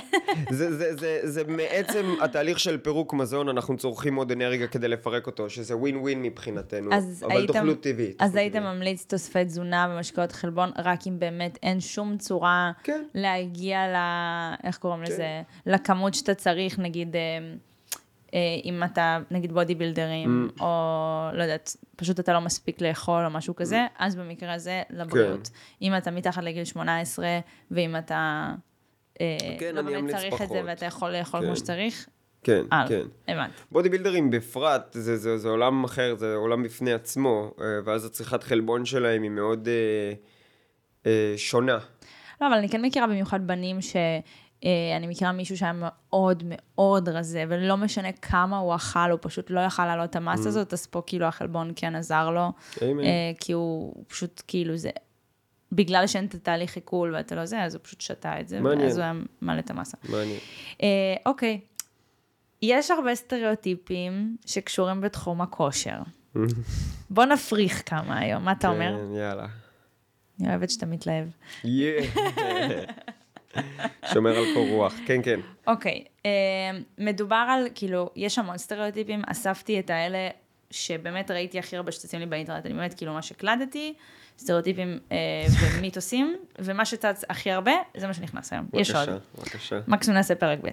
זה, זה, זה, זה מעצם התהליך של פירוק מזון, אנחנו צורכים עוד אנרגיה כדי לפרק אותו, שזה ווין ווין מבחינתנו. אז אבל היית- תאכלו טבעי. אז תאכלו היית טבעי. ממליץ תוספי תזונה ומשקאות חלבון, רק אם באמת אין שום צורה כן. להגיע ל... איך קוראים כן. לזה? לכמות שאתה צריך, נגיד, אה, אה, אם אתה, נגיד בודי בילדרים, Mm. או לא יודעת, פשוט אתה לא מספיק לאכול או משהו כזה, אז במקרה הזה לבריאות. כן. אם אתה מתחת לגיל 18, ואם אתה... אה, כן, לא אני באמת צריך את זה. ואתה יכול לאכול כן. כמו שצריך, כן, הלאה. כן. הבנתי. בודי בילדרים בפרט, זה, זה, זה עולם אחר, זה עולם בפני עצמו, אה, ואז הצריכת חלבון שלהם היא מאוד אה, אה, שונה. לא, אבל אני כן מכירה במיוחד בנים ש... אה, אני מכירה מישהו שהיה מאוד מאוד רזה, ולא משנה כמה הוא אכל, הוא פשוט לא יכל לעלות את Mm. המסה הזאת, אז פה כאילו החלבון כן עזר לו. אה, כי הוא פשוט כאילו זה, בגלל שאין את התהליך עיכול ואתה לא זה, אז הוא פשוט שתה את זה, מעניין. ואז הוא היה מעלה את המסה. מעניין. אה, אוקיי, יש הרבה סטריאוטיפים שקשורים בתחום הכושר. בוא נפריך כמה היום, מה אתה אומר? כן, יאללה. אני אוהבת שאתה מתלהב. שומר על קור רוח. כן, כן. אוקיי, אה, מדובר על, כאילו, יש המון סטריאוטיפים, אספתי את האלה שבאמת ראיתי הכי הרבה שצצים לי באינטרנט, אני באמת, כאילו, מה שקלטתי, סטריאוטיפים אה, ומיתוסים, ומה שצץ הכי הרבה, זה מה שנכנס היום. יש עוד. בבקשה, בבקשה. מקסימום נעשה פרק ב'.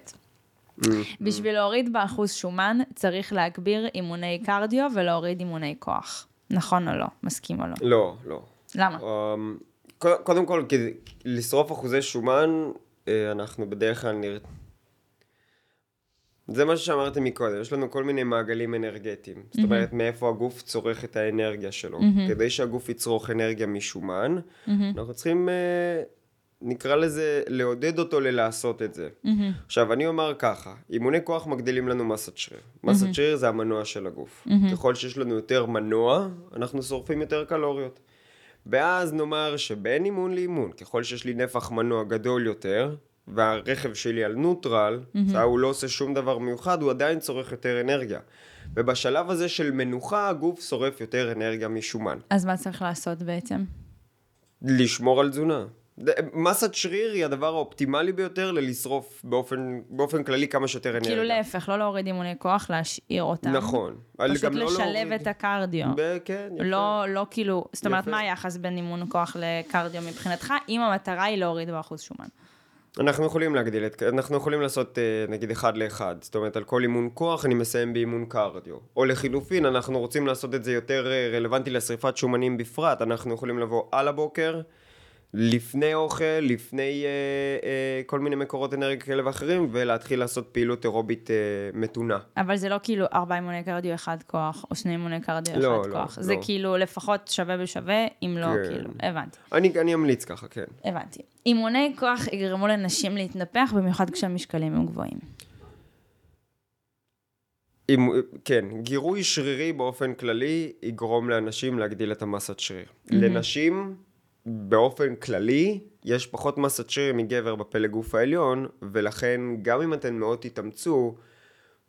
Mm. בשביל להוריד באחוז שומן, צריך להגביר אימוני קרדיו ולהוריד אימוני כוח. נכון או לא? מסכים או לא? לא, לא. למה? אמ, קוד- קודם כל, כדי לשרוף אחוזי שומן, אה, אנחנו בדרך כלל נראה... זה מה שאמרתי מקודם, יש לנו כל מיני מעגלים אנרגטיים. זאת אומרת, מאיפה הגוף צורך את האנרגיה שלו. כדי שהגוף יצרוך אנרגיה משומן, אנחנו צריכים, אה, נקרא לזה, לעודד אותו ללעשות את זה. עכשיו, אני אומר ככה, אימוני כוח מגדילים לנו מסת שריר. מסת שריר זה המנוע של הגוף. ככל שיש לנו יותר מנוע, אנחנו שורפים יותר קלוריות. ואז נאמר שבין אימון לאימון, ככל שיש לי נפח מנוע גדול יותר, והרכב שלי על נוטרל, mm-hmm. הוא לא עושה שום דבר מיוחד, הוא עדיין צורך יותר אנרגיה. ובשלב הזה של מנוחה, הגוף שורף יותר אנרגיה משומן. אז מה צריך לעשות בעצם? לשמור על תזונה. מסת שריר היא הדבר האופטימלי ביותר ללשרוף באופן, באופן כללי כמה שיותר אנרגיה. כאילו להפך, לא להוריד אימוני כוח, להשאיר אותם. נכון. פשוט לא לשלב להוריד- את הקרדיו. ב- כן, יפה. לא, לא כאילו, זאת אומרת, יפה. מה היחס בין אימון כוח לקרדיו מבחינתך, אם המטרה היא להוריד באחוז שומן? אנחנו יכולים להגדיל את, אנחנו יכולים לעשות אה, נגיד אחד לאחד, זאת אומרת על כל אימון כוח אני מסיים באימון קרדיו. או לחילופין, אנחנו רוצים לעשות את זה יותר אה, רלוונטי לשריפת שומנים בפרט, אנחנו יכולים לבוא על הבוקר, לפני אוכל, לפני אה, אה, כל מיני מקורות אנרגיה כאלה ואחרים, ולהתחיל לעשות פעילות אירובית אה, מתונה. אבל זה לא כאילו ארבע אימוני קרדיו, אחד כוח, או שני אימוני קרדיו, לא, אחד לא, כוח. לא. זה כאילו לפחות שווה בשווה, אם לא, כן. כאילו, הבנתי. אני, אני אמליץ ככה, כן. הבנתי. אימוני כוח יגרמו לנשים להתנפח, במיוחד כשהמשקלים הם גבוהים. אם, כן, גירוי שרירי באופן כללי יגרום לאנשים להגדיל את המסת שריר. Mm-hmm. לנשים, באופן כללי, יש פחות מסת שריר מגבר בפלג גוף העליון, ולכן גם אם אתן מאוד תתאמצו,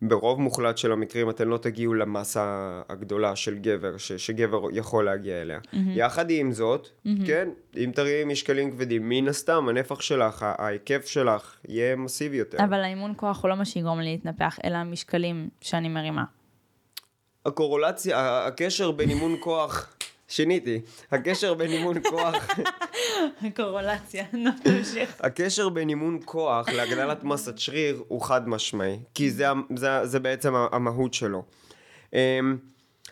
ברוב מוחלט של המקרים אתם לא תגיעו למסה הגדולה של גבר, ש, שגבר יכול להגיע אליה. Mm-hmm. יחד עם זאת, mm-hmm. כן, אם תראי משקלים כבדים, מן הסתם הנפח שלך, ההיקף שלך, יהיה מסיבי יותר. אבל האימון כוח הוא לא מה שיגרום לי להתנפח, אלא המשקלים שאני מרימה. הקורולציה, הקשר בין אימון כוח, שיניתי, הקשר בין אימון כוח, קורולציה, נו, תמשיך. הקשר בין אימון כוח להגדלת מסת שריר הוא חד משמעי, כי זה, זה, זה בעצם המהות שלו. אמ,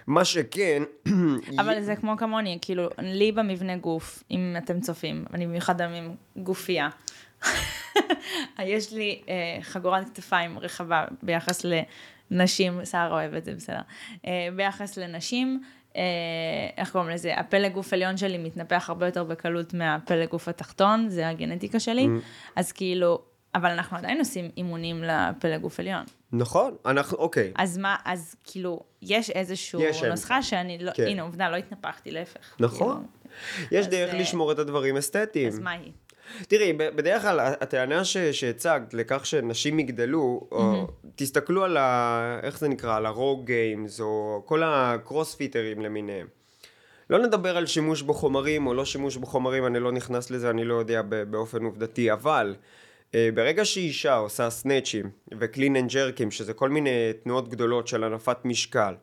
מה שכן, אבל זה כמו כמוני, כאילו, לי במבנה גוף, אם אתם צופים, אני במיוחד עם גופייה. יש לי אה, חגורת כתפיים רחבה ביחס לנשים, שרה אוהב את זה, בסדר. אה, ביחס לנשים, איך קוראים לזה? הפלג גוף עליון שלי מתנפח הרבה יותר בקלות מהפלג גוף התחתון, זה הגנטיקה שלי. אז כאילו, אבל אנחנו עדיין עושים אימונים לפלג גוף עליון. נכון, אנחנו, אוקיי. אז מה, אז כאילו, יש איזושהי נוסחה אמצע. שאני לא, כן. הנה עובדה, לא התנפחתי, להפך. נכון. כאילו, יש דרך אה, לשמור את הדברים אסתטיים. אז מה היא? תראי, בדרך כלל הטענה ש- שהצגת לכך שנשים יגדלו, או תסתכלו על ה... איך זה נקרא? על ה Rogue Games, או כל הקרוספיטרים למיניהם. לא נדבר על שימוש בחומרים או לא שימוש בחומרים, אני לא נכנס לזה, אני לא יודע באופן עובדתי, אבל אה, ברגע שאישה עושה סנאצ'ים ו clean and jerk ים, שזה כל מיני תנועות גדולות של הנפת משקל,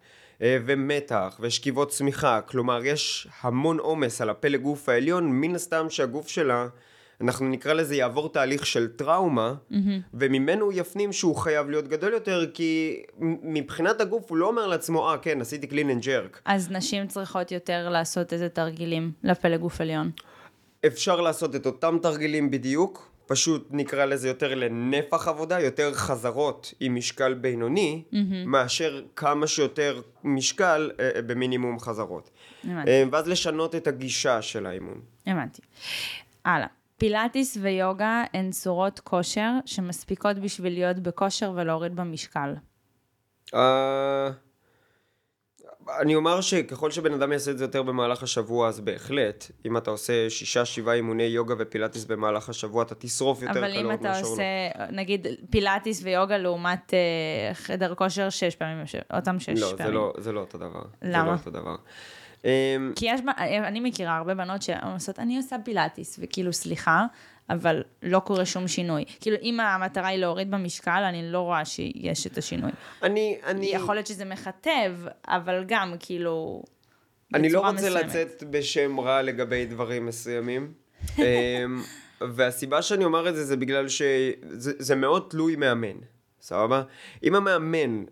אה, ומתח ושכיבות סמיכה, כלומר יש המון עומס על הפלג גוף העליון, מן הסתם שהגוף שלה, אנחנו נקרא לזה יעבור תהליך של טראומה, וממנו הוא יפנים שהוא חייב להיות גדול יותר, כי מבחינת הגוף הוא לא אומר לעצמו, אה כן, עשיתי clean and jerk. אז נשים צריכות יותר לעשות איזה תרגילים לפלג גוף עליון. אפשר לעשות את אותם תרגילים בדיוק, פשוט נקרא לזה יותר לנפח עבודה, יותר חזרות עם משקל בינוני, מאשר כמה שיותר משקל אה, אה, במינימום חזרות. הבנתי. אה, ואז לשנות את הגישה של האימון. הבנתי. הלאה. פילאטיס ויוגה הן צורות כושר שמספיקות בשביל להיות בכושר ולהוריד במשקל. אה, אני אומר שככל שבן אדם יעשה את זה יותר במהלך השבוע, אז בהחלט. אם אתה עושה שישה, שבעה אימוני יוגה ופילאטיס במהלך השבוע, אתה תשרוף יותר אבל אם אתה מאשר לא. עושה, נגיד, פילאטיס ויוגה לעומת אה, חדר כושר שש פעמים, אותם שש לא, זה פעמים. לא, זה לא אותו דבר. זה למה? לא אותו דבר. אמ, כי יש, ב- אני מכירה הרבה בנות שעושות, אני עושה פילאטיס, וכאילו, סליחה, אבל לא קורה שום שינוי. כאילו, אם המטרה היא להוריד במשקל, אני לא רואה שיש את השינוי. אני, אני, יכול להיות שזה מכתב, אבל גם, כאילו, אני לא רוצה מסוימת. לצאת בשם רע לגבי דברים מסוימים. אמ, והסיבה שאני אומר את זה, זה בגלל שזה זה מאוד תלוי מאמן. סבבה? אם המאמן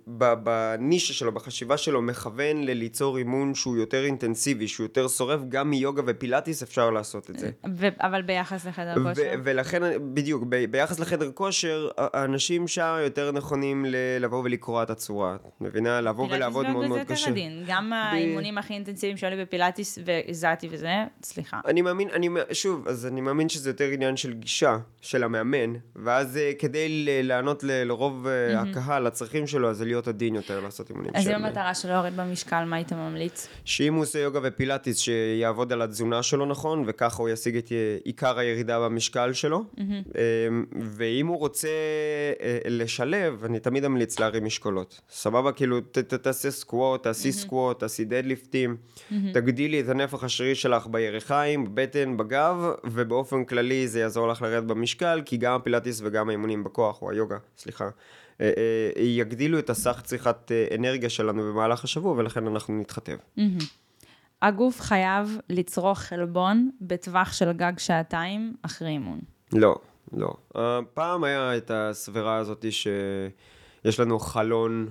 בנישה שלו, בחשיבה שלו, מכוון לליצור אימון שהוא יותר אינטנסיבי, שהוא יותר שורף, גם מיוגה ופילאטיס אפשר לעשות את זה. ו- אבל ביחס לחדר ו- כושר. ולכן, בדיוק, ב- ביחס לחדר כושר, האנשים שם יותר נכונים ל- לבוא ולקרוע את הצורה. את מבינה? לבוא ולעבוד מאוד מאוד קשה. עדין. גם האימונים הכי אינטנסיביים שהיו לי בפילאטיס והזעתי וזה, סליחה. אני מאמין, אני, שוב, אז אני מאמין שזה יותר עניין של גישה של המאמן, ואז אה, כדי לענות ל- לרוב אה, הקהל, הצרכים שלו, אז זה להיות עדין יותר לעשות אימונים אז של... אם המטרה שלו להוריד במשקל, מה היית ממליץ? שאם הוא עושה יוגה ופילאטיס, שיעבוד על התזונה שלו נכון, וככה הוא ישיג את עיקר הירידה במשקל שלו. אה, ואם הוא רוצה אה, לשלב, אני תמיד אמליץ להרים משקולות. סבבה? כאילו, ת, ת, תעשה סקווט, תעשי סקווט, תעשי דדליפטים, תגדילי את הנפח השרירי שלך בירכיים, בבטן, בגב, ובאופן כללי זה יעזור לך לרדת במשקל, כי גם הפילאטיס וגם האימונים בכוח, או היוגה, סליחה. אה, אה, יגדילו את הסך צריכת אה, אנרגיה שלנו במהלך השבוע, ולכן אנחנו נתחתב. הגוף חייב לצרוך חלבון בטווח של גג שעתיים אחרי אימון. לא, לא. פעם היה את הסברה הזאת שיש לנו חלון,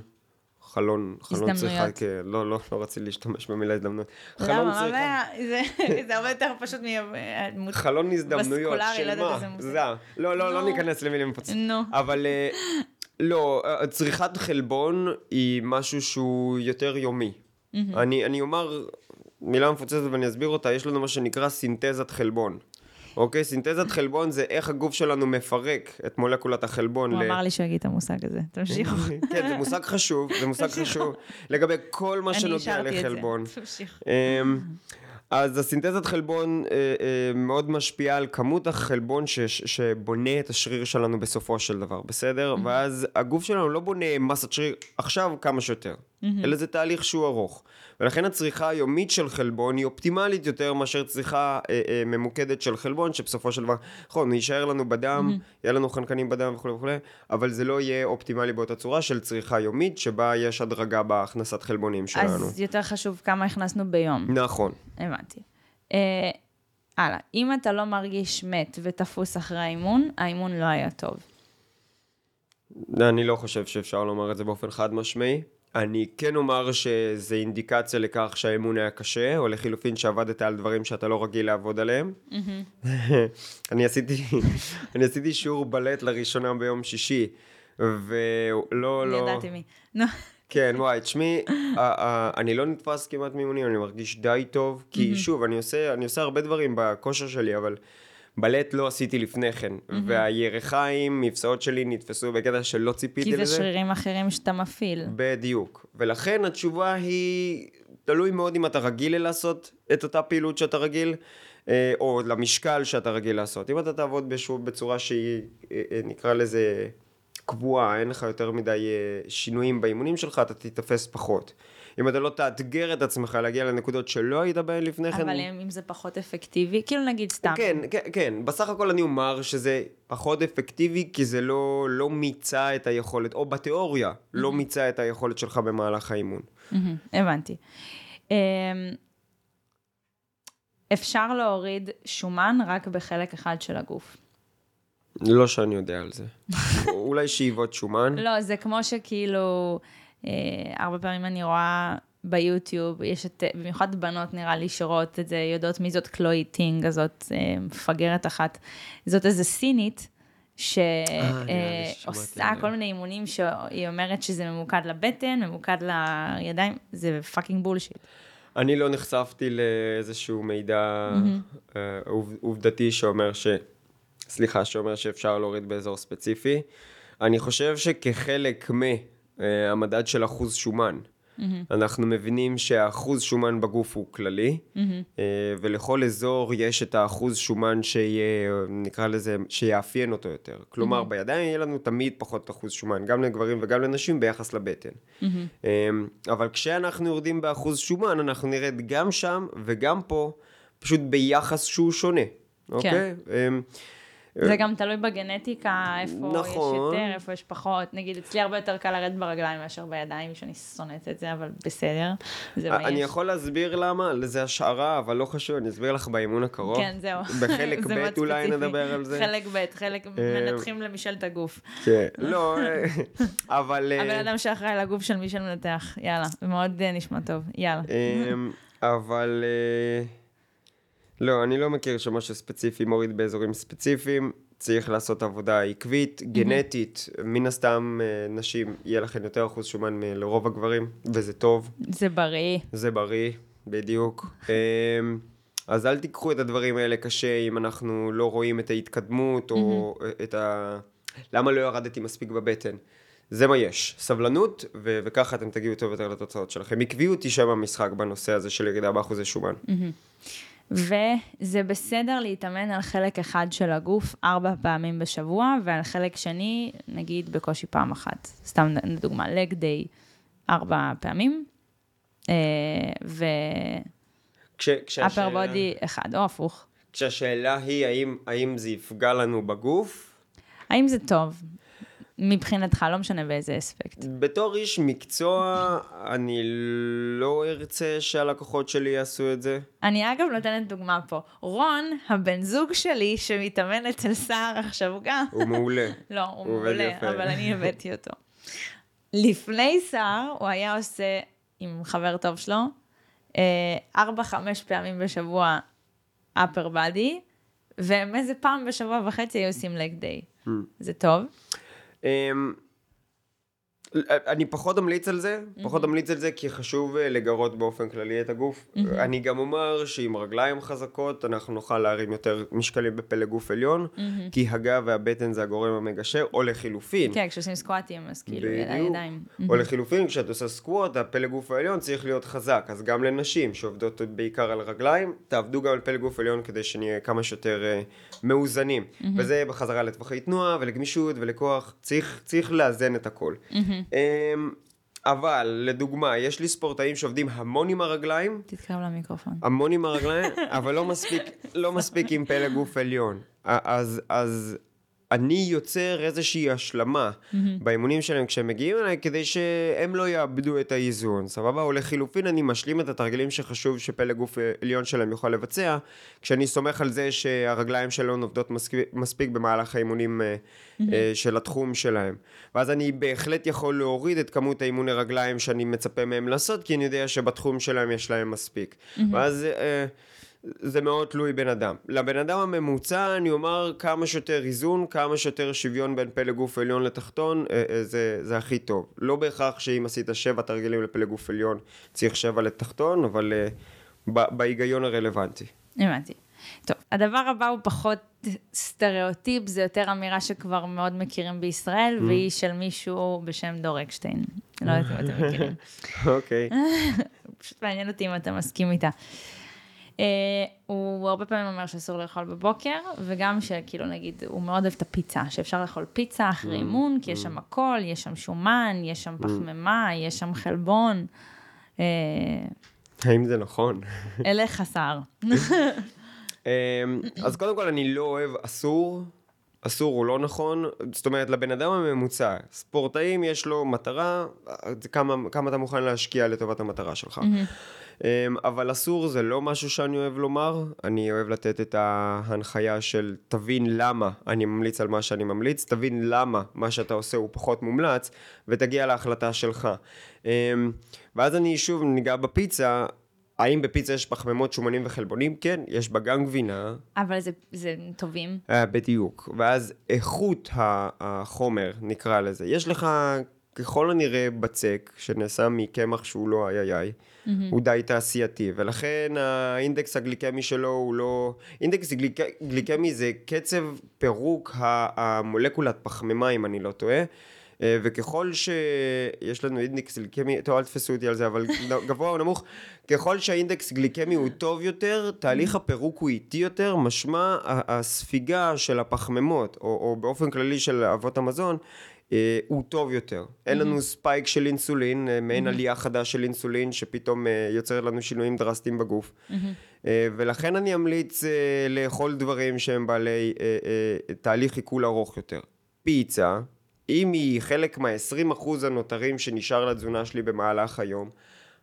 חלון, חלון צריכה. כן, לא, לא, לא רציתי להשתמש במילה הזדמנות. חלון למה? צריכה, הבעיה? זה- הרבה יותר פשוט מ... חלון הזדמנויות, לא של יודעת מה? זה, לא, לא, לא. ניכנס למילים מפוצצות. נו. אבל לא, אה, צריכת חלבון היא משהו שהוא יותר יומי. אני, אני אומר מילה מפוצצת ואני אסביר אותה, יש לנו מה שנקרא סינתזת חלבון. אוקיי? סינתזת חלבון זה איך הגוף שלנו מפרק את מולקולת החלבון. הוא ל- אמר לי שהוא יגיד את המושג הזה. תמשיכו. כן, זה מושג חשוב, זה מושג תמשיכו. חשוב לגבי כל מה אני שנוגע השארתי את זה. לחלבון. אז הסינתזת חלבון אה, אה, מאוד משפיעה על כמות החלבון ש, שבונה את השריר שלנו בסופו של דבר, בסדר? Mm-hmm. ואז הגוף שלנו לא בונה מסת שריר עכשיו כמה שיותר, mm-hmm. אלא זה תהליך שהוא ארוך. ולכן הצריכה היומית של חלבון היא אופטימלית יותר מאשר צריכה אה, אה, ממוקדת של חלבון, שבסופו של דבר, נכון, יישאר לנו בדם, mm-hmm. יהיה לנו חנקנים בדם וכולי וכולי, אבל זה לא יהיה אופטימלי באותה צורה של צריכה יומית, שבה יש הדרגה בהכנסת חלבונים שלנו. אז יותר חשוב כמה הכנסנו ביום. נכון. הבנתי. אה, הלאה, אם אתה לא מרגיש מת ותפוס אחרי האימון, האימון לא היה טוב. אני לא חושב שאפשר לומר את זה באופן חד משמעי. אני כן אומר שזה אינדיקציה לכך שהאימון היה קשה, או לחילופין שעבדת על דברים שאתה לא רגיל לעבוד עליהם. אני עשיתי, אני עשיתי שיעור בלט לראשונה ביום שישי, ולא, לא... אני ידעתי מי. כן, וואי, תשמעי, אני לא נתפס כמעט מאימונים, אני מרגיש די טוב, כי שוב, אני עושה, אני עושה הרבה דברים בכושר שלי, אבל בלט לא עשיתי לפני כן, והירכיים, מבצעות שלי נתפסו בקטע שלא ציפיתי לזה. כי זה שרירים אחרים שאתה מפעיל. בדיוק. ולכן התשובה היא, תלוי מאוד אם אתה רגיל לעשות את אותה פעילות שאתה רגיל, אה, או למשקל שאתה רגיל לעשות. אם אתה תעבוד בשוב, בצורה שהיא, אה, אה, נקרא לזה, קבועה, אין לך יותר מדי שינויים באימונים שלך, אתה תיתפס פחות. אם אתה לא תאתגר את עצמך להגיע לנקודות שלא היית בהן לפני כן. אבל אם זה פחות אפקטיבי, כאילו נגיד סתם. כן, כן, כן. בסך הכל אני אומר שזה פחות אפקטיבי, כי זה לא, לא מיצה את היכולת, או בתיאוריה, לא מיצה את היכולת שלך במהלך האימון. הבנתי. אמ, אפשר להוריד שומן רק בחלק אחד של הגוף. לא שאני יודע על זה. אולי שאיבות שומן. לא, זה כמו שכאילו, הרבה פעמים אני רואה ביוטיוב, יש את, במיוחד בנות נראה לי שרואות את זה, יודעות מי זאת Chloe Ting, הזאת אה, מפגרת אחת. זאת איזה סינית. שעושה אה, כל מיני אימונים שהיא אומרת שזה ממוקד לבטן, ממוקד לידיים, זה fucking bullshit. אני לא נחשפתי לאיזשהו מידע mm-hmm. עובדתי שאומר ש... סליחה, שאומר שאפשר להוריד באזור ספציפי. אני חושב שכחלק מהמדד של אחוז שומן, mm-hmm. אנחנו מבינים שהאחוז שומן בגוף הוא כללי, mm-hmm. ולכל אזור יש את האחוז שומן שיהיה, נקרא לזה, שיאפיין אותו יותר. כלומר, mm-hmm. בידיים יהיה לנו תמיד פחות אחוז שומן, גם לגברים וגם לנשים ביחס לבטן. Mm-hmm. אבל כשאנחנו יורדים באחוז שומן, אנחנו נרד גם שם וגם פה, פשוט ביחס שהוא שונה. כן. אוקיי? זה גם תלוי בגנטיקה, איפה נכון. יש יותר, איפה יש פחות. נגיד, אצלי הרבה יותר קל לרדת ברגליים מאשר בידיים, שאני שונאת את זה, אבל בסדר, זה מה יש. אני יכול להסביר למה, זה השערה, אבל לא חשוב, אני אסביר לך באימון הקרוב. כן, זהו. בחלק ב' אולי נדבר על זה. חלק ב', חלק אה, מנתחים למישל את הגוף. כן, לא, אה, אבל... הבן אה, אדם שאחראי על הגוף של מישל מנתח, יאללה, מאוד נשמע טוב, יאללה. אבל... לא, אני לא מכיר שמשהו ספציפי מוריד באזורים ספציפיים. צריך לעשות עבודה עקבית, גנטית, מן הסתם אה, נשים, יהיה לכם יותר אחוז שומן מלרוב הגברים, וזה טוב. זה בריא. זה בריא, בדיוק. אמ, אז אל תיקחו את הדברים האלה קשה אם אנחנו לא רואים את ההתקדמות, או את ה... למה לא ירדתי מספיק בבטן. זה מה יש, סבלנות, ו- וככה אתם תגיעו טוב יותר לתוצאות שלכם. עקביות היא שם המשחק בנושא הזה של ירידה באחוזי שומן. וזה בסדר להתאמן על חלק אחד של הגוף ארבע פעמים בשבוע, ועל חלק שני, נגיד, בקושי פעם אחת. סתם לדוגמה, לג דיי ארבע פעמים, אה, ו... אפר בודי אחד, או הפוך. כשהשאלה היא האם, האם זה יפגע לנו בגוף? האם זה טוב? מבחינתך, לא משנה באיזה אספקט. בתור איש מקצוע, אני לא ארצה שהלקוחות שלי יעשו את זה. אני אגב נותנת דוגמה פה. רון, הבן זוג שלי, שמתאמן אצל סער עכשיו גם. הוא מעולה. לא, הוא, הוא מעולה. אבל אני הבאתי אותו. לפני סער, הוא היה עושה עם חבר טוב שלו, אה, ארבע-חמש פעמים בשבוע upper body, והם איזה פעם בשבוע וחצי היו עושים לג דיי. Hmm. זה טוב. Um, אני פחות אמליץ על זה, פחות אמליץ על זה כי חשוב אה, לגרות באופן כללי את הגוף. אני גם אומר שעם רגליים חזקות אנחנו נוכל להרים יותר משקלים בפלג גוף עליון, כי הגב והבטן זה הגורם המגשר, או לחילופין. כן, כשעושים סקואטים, אז כאילו, בדיוק. הידיים. או לחילופין, כשאת עושה סקווט, הפלג גוף העליון צריך להיות חזק. אז גם לנשים שעובדות בעיקר על רגליים, תעבדו גם על פלג גוף עליון כדי שנהיה כמה שיותר אה, מאוזנים. וזה בחזרה לטווחי תנועה ולגמישות ולכוח, צריך, צריך לאזן את הכל. אמ, אבל, לדוגמה, יש לי ספורטאים שעובדים המון עם הרגליים, תתקרב למיקרופון. המון עם הרגליים, אבל לא מספיק, לא מספיק עם פלג גוף עליון. אז, אז אני יוצר איזושהי השלמה באימונים שלהם כשהם מגיעים אליי, כדי שהם לא יאבדו את האיזון, סבבה? או לחילופין, אני משלים את התרגילים שחשוב שפלג גוף עליון שלהם יוכל לבצע, כשאני סומך על זה שהרגליים שלהם עובדות מספיק, מספיק במהלך האימונים אה, אה, של התחום שלהם. ואז אני בהחלט יכול להוריד את כמות האימוני רגליים שאני מצפה מהם לעשות, כי אני יודע שבתחום שלהם יש להם מספיק. ואז... אה, זה מאוד תלוי בן אדם. לבן אדם הממוצע אני אומר כמה שיותר איזון, כמה שיותר שוויון בין פלג גוף עליון לתחתון, אה, אה, זה, זה הכי טוב. לא בהכרח שאם עשית שבע תרגילים לפלג גוף עליון צריך שבע לתחתון, אבל uh, ב- בהיגיון הרלוונטי. הבנתי. טוב, הדבר הבא הוא פחות סטריאוטיפ, זה יותר אמירה שכבר מאוד מכירים בישראל, והיא של מישהו בשם דור אקשטיין. לא יודעת אם אתם מכירים. אוקיי. פשוט מעניין אותי אם אתה מסכים איתה. Uh, הוא הרבה פעמים אומר שאסור לאכול בבוקר, וגם שכאילו נגיד, הוא מאוד אוהב את הפיצה, שאפשר לאכול פיצה אחרי אימון, כי יש שם הכל, יש שם שומן, יש שם פחמימה, יש שם חלבון. Uh, האם זה נכון? אלך השר. אמ, אז קודם כל אני לא אוהב אסור, אסור הוא לא נכון, זאת אומרת לבן אדם הממוצע, ספורטאים יש לו מטרה, כמה, כמה אתה מוכן להשקיע לטובת המטרה שלך. אמ, אבל אסור זה לא משהו שאני אוהב לומר, אני אוהב לתת את ההנחיה של תבין למה אני ממליץ על מה שאני ממליץ, תבין למה מה שאתה עושה הוא פחות מומלץ, ותגיע להחלטה שלך. אמ, ואז אני שוב ניגע בפיצה, האם בפיצה יש פחמימות, שומנים וחלבונים? כן, יש בה גם גבינה. אבל זה, זה טובים. אה, בדיוק. ואז איכות החומר, נקרא לזה. יש לך ככל הנראה בצק, שנעשה מקמח שהוא לא איי איי איי, הוא די תעשייתי, ולכן האינדקס הגליקמי שלו הוא לא... אינדקס גליק... גליקמי זה קצב פירוק המולקולת פחמימה, אם אני לא טועה. אה, וככל שיש לנו אינדקס גליקמי, טוב אל תפסו אותי על זה, אבל גבוה או נמוך, ככל שהאינדקס גליקמי הוא טוב יותר, תהליך הפירוק הוא איטי יותר, משמע הספיגה של הפחמימות, או, או באופן כללי של אבות המזון, הוא טוב יותר. אין לנו spike של אינסולין, אה, מעין עלייה חדה של אינסולין, שפתאום אה, יוצר לנו שינויים דרסטיים בגוף. אה, ולכן אני אמליץ אה, לאכול דברים שהם בעלי אה, אה, תהליך עיכול ארוך יותר. פיצה, אם היא חלק מה-20% הנותרים שנשאר לתזונה שלי במהלך היום,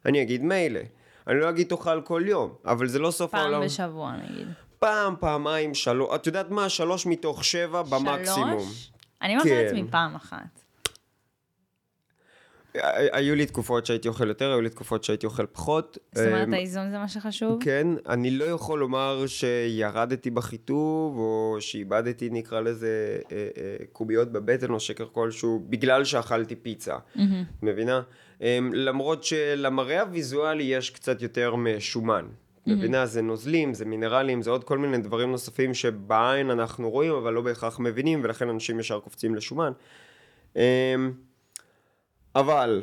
אני אגיד מילא. אני לא אגיד תאכל כל יום, אבל זה לא סוף פעם העולם. בשבוע נגיד. פעם, פעמיים, שלוש, את יודעת מה? שלוש מתוך שבע במקסימום. שלוש? אני אומרת כן. לעצמי פעם אחת. היו לי תקופות שהייתי אוכל יותר, היו לי תקופות שהייתי אוכל פחות. זאת אומרת, אמ, האיזון זה מה שחשוב? כן, אני לא יכול לומר שירדתי בחיטוב, או שאיבדתי, נקרא לזה, אה, אה, קוביות בבטן או שקר כלשהו, בגלל שאכלתי פיצה. מבינה? אמ, למרות שלמראה הוויזואלי יש קצת יותר משומן. מבינה? זה נוזלים, זה מינרלים, זה עוד כל מיני דברים נוספים שבעין אנחנו רואים, אבל לא בהכרח מבינים, ולכן אנשים ישר קופצים לשומן. אמ, אבל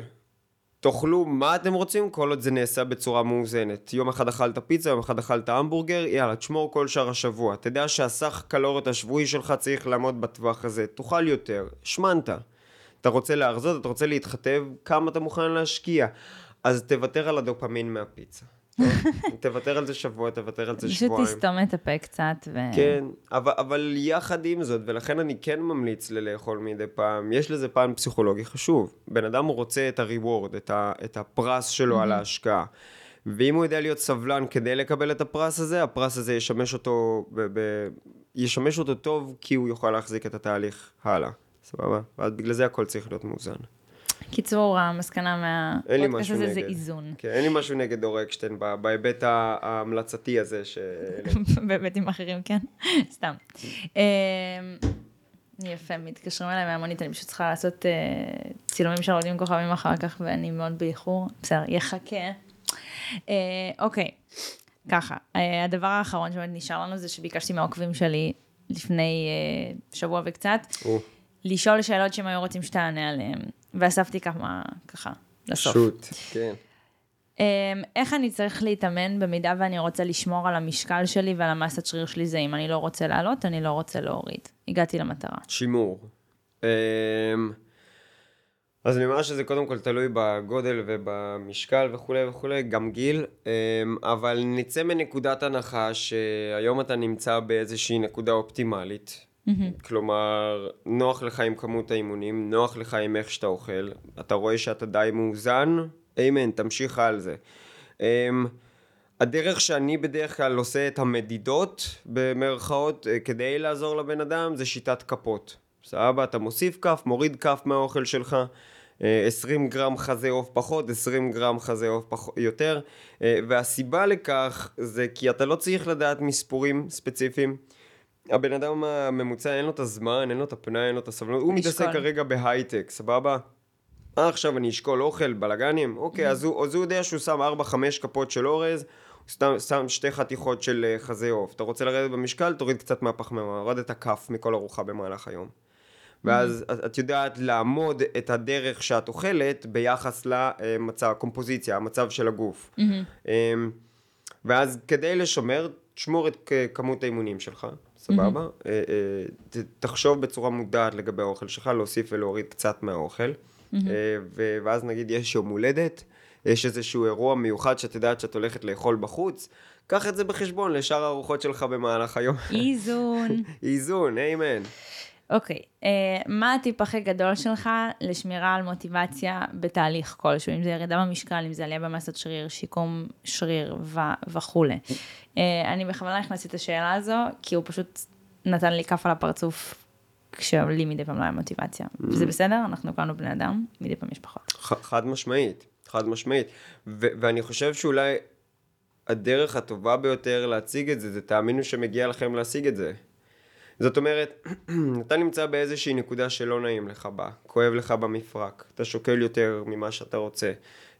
תאכלו מה אתם רוצים כל עוד זה נעשה בצורה מאוזנת. יום אחד אכלת פיצה, יום אחד אכלת המבורגר, יאללה, תשמור כל שאר השבוע. תדע שהסך קלוריות השבועי שלך צריך לעמוד בטווח הזה. תאכל יותר, השמנת. אתה רוצה להרזות, אתה רוצה להתחתב, כמה אתה מוכן להשקיע. אז תוותר על הדופמין מהפיצה. טוב? תוותר על זה שבוע, תוותר על זה פשוט שבועיים. תסתום את הפה קצת, ו... כן, אבל, אבל יחד עם זאת, ולכן אני כן ממליץ ללאכול מדי פעם, יש לזה פן פסיכולוגי חשוב. בן אדם רוצה את ה-reward, את, ה, את הפרס שלו על ההשקעה. ואם הוא יודע להיות סבלן כדי לקבל את הפרס הזה, הפרס הזה ישמש אותו, ב, ב, ישמש אותו טוב, כי הוא יוכל להחזיק את התהליך הלאה. סבבה? ואז בגלל זה הכל צריך להיות מאוזן. קיצור, המסקנה מהפודקאסט הזה זה. איזון. כן, אין לי משהו נגד דור אקשטיין בהיבט ההמלצתי הזה ש... בהיבטים אחרים, כן? סתם. אמ, יפה, מתקשרים אליי מהמונית, אני פשוט צריכה לעשות אה, צילומים של עולים כוכבים אחר כך, ואני מאוד באיחור. בסדר, יחכה. אה, אוקיי, ככה, אה, הדבר האחרון שבאמת נשאר לנו זה שביקשתי מהעוקבים שלי לפני שבוע וקצת, או, לשאול שאלות שהם היו רוצים שתענה עליהן, ואספתי כמה, ככה, לסוף. שוט, כן. אמ, איך אני צריך להתאמן במידה ואני רוצה לשמור על המשקל שלי ועל המסת שריר שלי זה אם אני לא רוצה לעלות, אני לא רוצה להוריד. הגעתי למטרה. שימור. אמ, אז אני אומר שזה קודם כל תלוי בגודל ובמשקל וכולי וכולי, גם גיל, אמ, אבל נצא מנקודת הנחה שהיום אתה נמצא באיזושהי נקודה אופטימלית. כלומר, נוח לך עם כמות האימונים, נוח לך עם איך שאתה אוכל, אתה רואה שאתה די מאוזן, איימן, תמשיך על זה. אמ, הדרך שאני בדרך כלל עושה את המדידות, במרכאות, אה, כדי לעזור לבן אדם, זה שיטת כפות. סבבה? אתה מוסיף כף, מוריד כף מהאוכל שלך, אה, 20 גרם חזה עוף פחות, 20 גרם חזה עוף יותר, אה, והסיבה לכך זה כי אתה לא צריך לדעת מספורים ספציפיים. הבן אדם הממוצע אין לו את הזמן, אין לו את הפנאי, אין לו את הסבלנות, הוא מתעסק. כרגע בהייטק, סבבה? אה, עכשיו אני אשקול אוכל, בלאגנים, אוקיי, אז הוא, אז הוא יודע שהוא שם 4-5 כפות של אורז, הוא שם שתי חתיכות של אה, חזה עוף. אתה רוצה לרדת במשקל, תוריד קצת מהפחמימה, הורדת כף מכל ארוחה במהלך היום. ואז את, את יודעת לעמוד את הדרך שאת אוכלת ביחס למצב, הקומפוזיציה, המצב של הגוף. אמ, ואז כדי לשמר, תשמור את כמות האימונים שלך, סבבה? ת- תחשוב בצורה מודעת לגבי האוכל שלך, להוסיף ולהוריד קצת מהאוכל. ו- ואז נגיד יש יום הולדת, יש איזשהו אירוע מיוחד שאת יודעת שאת הולכת לאכול בחוץ, קח את זה בחשבון לשאר הארוחות שלך במהלך היום. איזון. איזון, איימן. אוקיי, אה, מה הטיפ הכי גדול שלך לשמירה על מוטיבציה בתהליך כלשהו, אם זה ירידה במשקל, אם זה עלייה במסת שריר, שיקום שריר ו- וכולי. אה, אני בכוונה הכנסתי את השאלה הזו, כי הוא פשוט נתן לי כף על הפרצוף כשלי מדי פעם לא היה מוטיבציה. וזה בסדר, אנחנו כולנו בני אדם, מדי פעם יש פחות. ח- חד משמעית, חד משמעית. ו- ואני חושב שאולי הדרך הטובה ביותר להציג את זה, זה תאמינו שמגיע לכם להשיג את זה. זאת אומרת, אתה נמצא באיזושהי נקודה שלא נעים לך בה, כואב לך במפרק, אתה שוקל יותר ממה שאתה רוצה,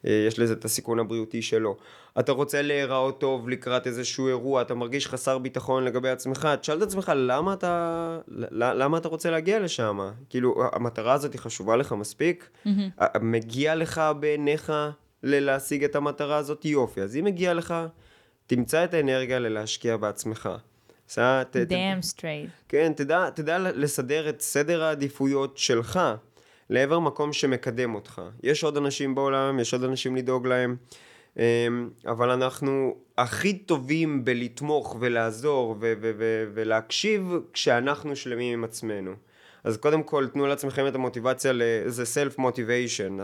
אה, יש לזה את הסיכון הבריאותי שלו. אתה רוצה להיראות טוב לקראת איזשהו אירוע, אתה מרגיש חסר ביטחון לגבי עצמך, תשאל את עצמך למה אתה, למה אתה רוצה להגיע לשם? כאילו, המטרה הזאת היא חשובה לך מספיק? ה- מגיע לך בעיניך להשיג את המטרה הזאת? יופי. אז אם מגיע לך, תמצא את האנרגיה ללהשקיע בעצמך. בסדר? ת- damn straight. כן, תדע, תדע לסדר את סדר העדיפויות שלך לעבר מקום שמקדם אותך. יש עוד אנשים בעולם, יש עוד אנשים לדאוג להם, אמ, אבל אנחנו הכי טובים בלתמוך ולעזור ו- ו- ו- ולהקשיב כשאנחנו שלמים עם עצמנו. אז קודם כל, תנו לעצמכם את המוטיבציה לאיזה סלף מוטיביישן,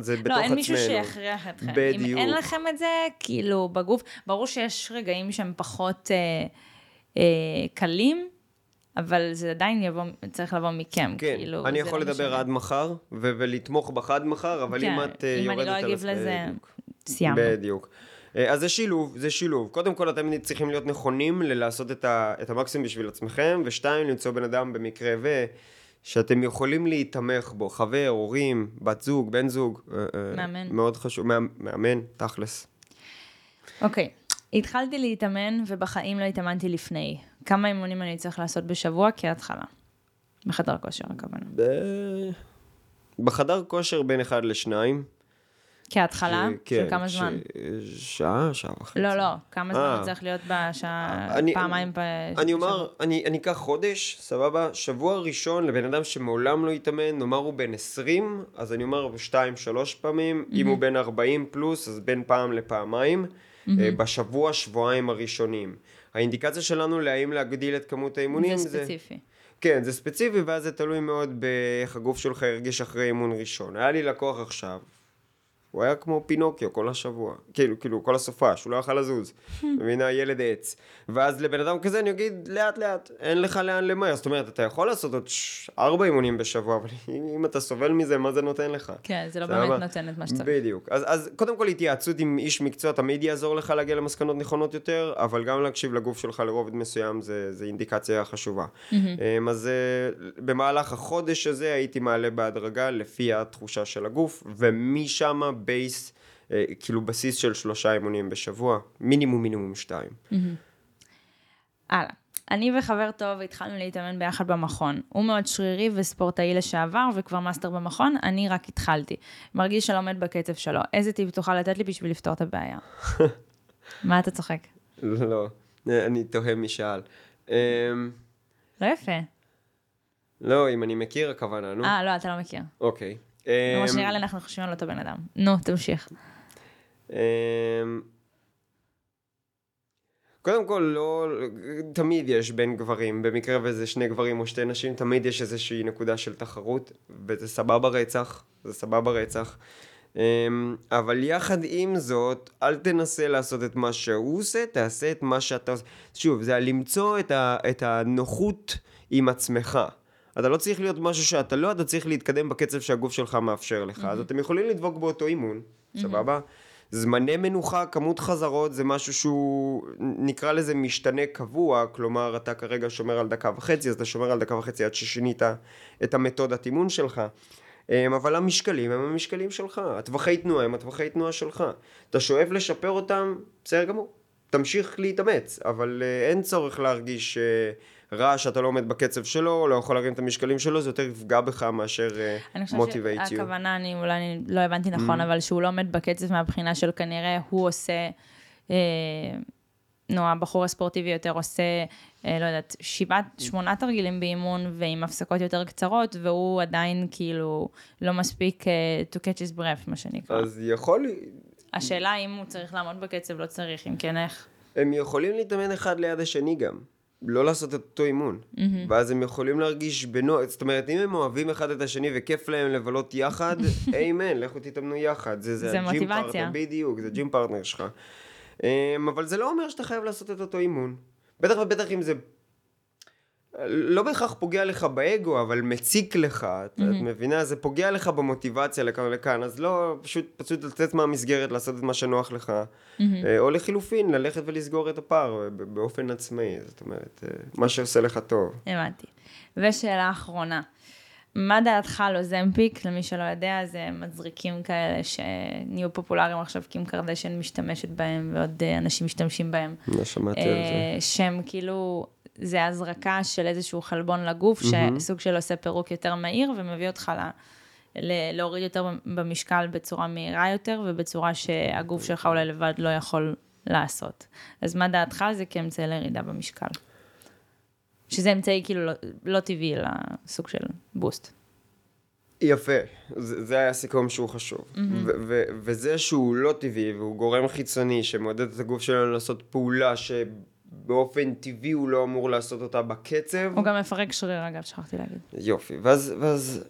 זה בתוך לא, עצמנו. אין מישהו שיכריח אתכם. אם בדיוק. אין לכם את זה, כאילו, בגוף, ברור שיש רגעים שהם פחות אה, קלים, אבל זה עדיין יבוא, צריך לבוא מכם, כן, כאילו. אני יכול לא לדבר משנה. עד מחר, ו- ולתמוך בך עד מחר, אבל כן, אם את אה, אם יורדת אני לא אגיב לזה. סיימנו. בדיוק. אה, אז זה שילוב, זה שילוב. קודם כל, אתם צריכים להיות נכונים ללעשות את, ה, את המקסימום בשביל עצמכם, ושתיים, למצוא בן אדם במקרה ו... שאתם יכולים להיתמך בו, חבר, הורים, בת זוג, בן זוג. אה, אה, מאמן. מאוד חשוב, מאמן, תכלס. אוקיי, התחלתי להתאמן ובחיים לא התאמנתי לפני. כמה אימונים אני צריך לעשות בשבוע כהתחלה? בחדר כושר הכוונה. ב- בחדר כושר בין אחד לשניים. כהתחלה? ש- כן, של כמה ש- זמן? שעה, שעה וחצי. לא, לא, כמה זמן אה. צריך להיות בשעה, אני- פעמיים ב... אני בשבוע? אומר, אני, אני אקח חודש, סבבה? שבוע ראשון לבן אדם שמעולם לא התאמן, נאמר הוא בן 20, אז אני אומר שתיים, שלוש פעמים, אם הוא בן 40 פלוס, אז בין פעם לפעמיים, אה, בשבוע, שבועיים הראשונים. האינדיקציה שלנו להאם להגדיל את כמות האימונים זה ספציפי. כן, זה ספציפי, ואז זה תלוי מאוד באיך הגוף שלך הרגיש אחרי אימון ראשון. היה לי לקוח עכשיו, הוא היה כמו פינוקיו כל השבוע, כאילו, כאילו, כל הסופש, הוא לא יכל לזוז, מבינה, ילד עץ. ואז לבן אדם כזה אני אגיד, לאט לאט, אין לך לאן למהר, זאת אומרת, אתה יכול לעשות עוד ארבע אימונים בשבוע, אבל אם אתה סובל מזה, מה זה נותן לך? כן, זה לא? באמת נותן את מה שצריך. בדיוק. אז, אז קודם כל התייעצות עם איש מקצוע תמיד יעזור לך להגיע למסקנות נכונות יותר, אבל גם להקשיב לגוף שלך לרובד מסוים זה, זה אינדיקציה חשובה. אמ, אז אה, במהלך החודש הזה הייתי מעלה בהדרגה לפי התחושה של הגוף, ומשם בייס, אה, כאילו בסיס של שלושה אימונים בשבוע, מינימום מינימום שתיים. הלאה. אני וחבר טוב התחלנו להתאמן ביחד במכון. הוא מאוד שרירי וספורטאי לשעבר וכבר master במכון, אני רק התחלתי. מרגיש שלא עומד בקצב שלו. איזה טיפ תוכל לתת לי בשביל לפתור את הבעיה? מה אתה צוחק? לא, אני תוהה מי שאל. אמ, לא יפה. לא, אם אני מכיר הכוונה, נו. אה, לא, אתה לא מכיר. אוקיי. כמו אמ, שנראה לי אנחנו חושבים על אותו בן אדם. נו, תמשיך. אמ, קודם כל, לא, תמיד יש בין גברים, במקרה וזה שני גברים או שתי נשים, תמיד יש איזושהי נקודה של תחרות, וזה סבבה רצח, זה סבבה רצח. אמ, אבל יחד עם זאת, אל תנסה לעשות את מה שהוא עושה, תעשה את מה שאתה עושה. שוב, זה למצוא את, ה, את הנוחות עם עצמך. אתה לא צריך להיות משהו שאתה לא, אתה צריך להתקדם בקצב שהגוף שלך מאפשר לך. אז אתם יכולים לדבוק באותו אימון, סבבה? זמני מנוחה, כמות חזרות, זה משהו שהוא, נקרא לזה משתנה קבוע, כלומר, אתה כרגע שומר על דקה וחצי, אז אתה שומר על דקה וחצי עד ששינית את המתודת אימון שלך. אמ, אבל המשקלים הם המשקלים שלך, הטווחי תנועה הם הטווחי תנועה שלך. אתה שואף לשפר אותם, בסדר גמור. תמשיך להתאמץ, אבל uh, אין צורך להרגיש uh, רע שאתה לא עומד בקצב שלו, לא יכול להרים את המשקלים שלו, זה יותר יפגע בך מאשר אני uh, חושבת motivate you. שהכוונה, אני אולי אני לא הבנתי נכון, אבל שהוא לא עומד בקצב מהבחינה של כנראה הוא עושה, אה, נו, הבחור הספורטיבי יותר עושה, אה, לא יודעת, שבעה, שמונה תרגילים באימון ועם הפסקות יותר קצרות, והוא עדיין כאילו לא מספיק אה, to catch his breath, מה שנקרא. אז יכול, השאלה אם הוא צריך לעמוד בקצב, לא צריך, אם כן איך. הם יכולים להתאמן אחד ליד השני גם. לא לעשות את אותו אימון. Mm-hmm. ואז הם יכולים להרגיש בנוח, זאת אומרת, אם הם אוהבים אחד את השני וכיף להם לבלות יחד, amen, לכו תתאמנו יחד. זה, זה, זה ה gym מוטיבציה. פרטנר, בדיוק, זה gym partner שלך. אמ, אבל זה לא אומר שאתה חייב לעשות את אותו אימון. בטח ובטח אם זה לא בהכרח פוגע לך באגו, אבל מציק לך, את, את מבינה? זה פוגע לך במוטיבציה לכאן ולכאן, אז לא, פשוט, פשוט לצאת מהמסגרת, לעשות את מה שנוח לך, אה, או לחילופין, ללכת ולסגור את הפער אה, באופן עצמאי, זאת אומרת, אה, מה שעושה לך טוב. הבנתי. ושאלה אחרונה, מה דעתך על אוזמפיק? למי שלא יודע, זה מזריקים כאלה שנהיו פופולריים עכשיו, קים קרדשן משתמשת בהם ועוד אנשים משתמשים בהם. לא שמעתי על זה. שהם כאילו, זה הזרקה של איזשהו חלבון לגוף, שסוג של עושה פירוק יותר מהיר ומביא אותך ל... ל- להוריד יותר במשקל בצורה מהירה יותר ובצורה שהגוף שלך אולי לבד לא יכול לעשות. אז מה דעתך על זה כאמצעי לירידה במשקל? שזה אמצעי כאילו לא, לא טבעי לסוג של בוסט. יפה, זה, זה היה סיכום שהוא חשוב. Mm-hmm. ו- ו- וזה שהוא לא טבעי והוא גורם חיצוני שמעודד את הגוף שלנו לעשות פעולה שבאופן טבעי הוא לא אמור לעשות אותה בקצב. הוא גם מפרק שריר אגב, שכחתי להגיד. יופי, ואז, ואז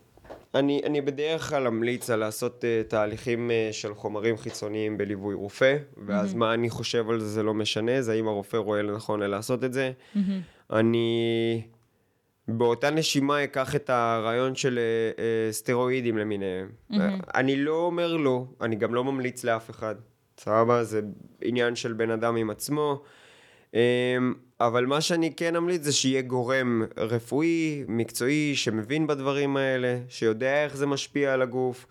אני, אני בדרך כלל אמליץ על לעשות uh, תהליכים uh, של חומרים חיצוניים בליווי רופא, ואז mm-hmm. מה אני חושב על זה זה לא משנה, זה האם הרופא רואה לנכון לעשות את זה. Mm-hmm. אני באותה נשימה אקח את הרעיון של uh, uh, סטרואידים למיניהם. Mm-hmm. אני לא אומר לא, אני גם לא ממליץ לאף אחד. סבבה? זה עניין של בן אדם עם עצמו. אמ, אבל מה שאני כן אמליץ זה שיהיה גורם רפואי, מקצועי, שמבין בדברים האלה, שיודע איך זה משפיע על הגוף,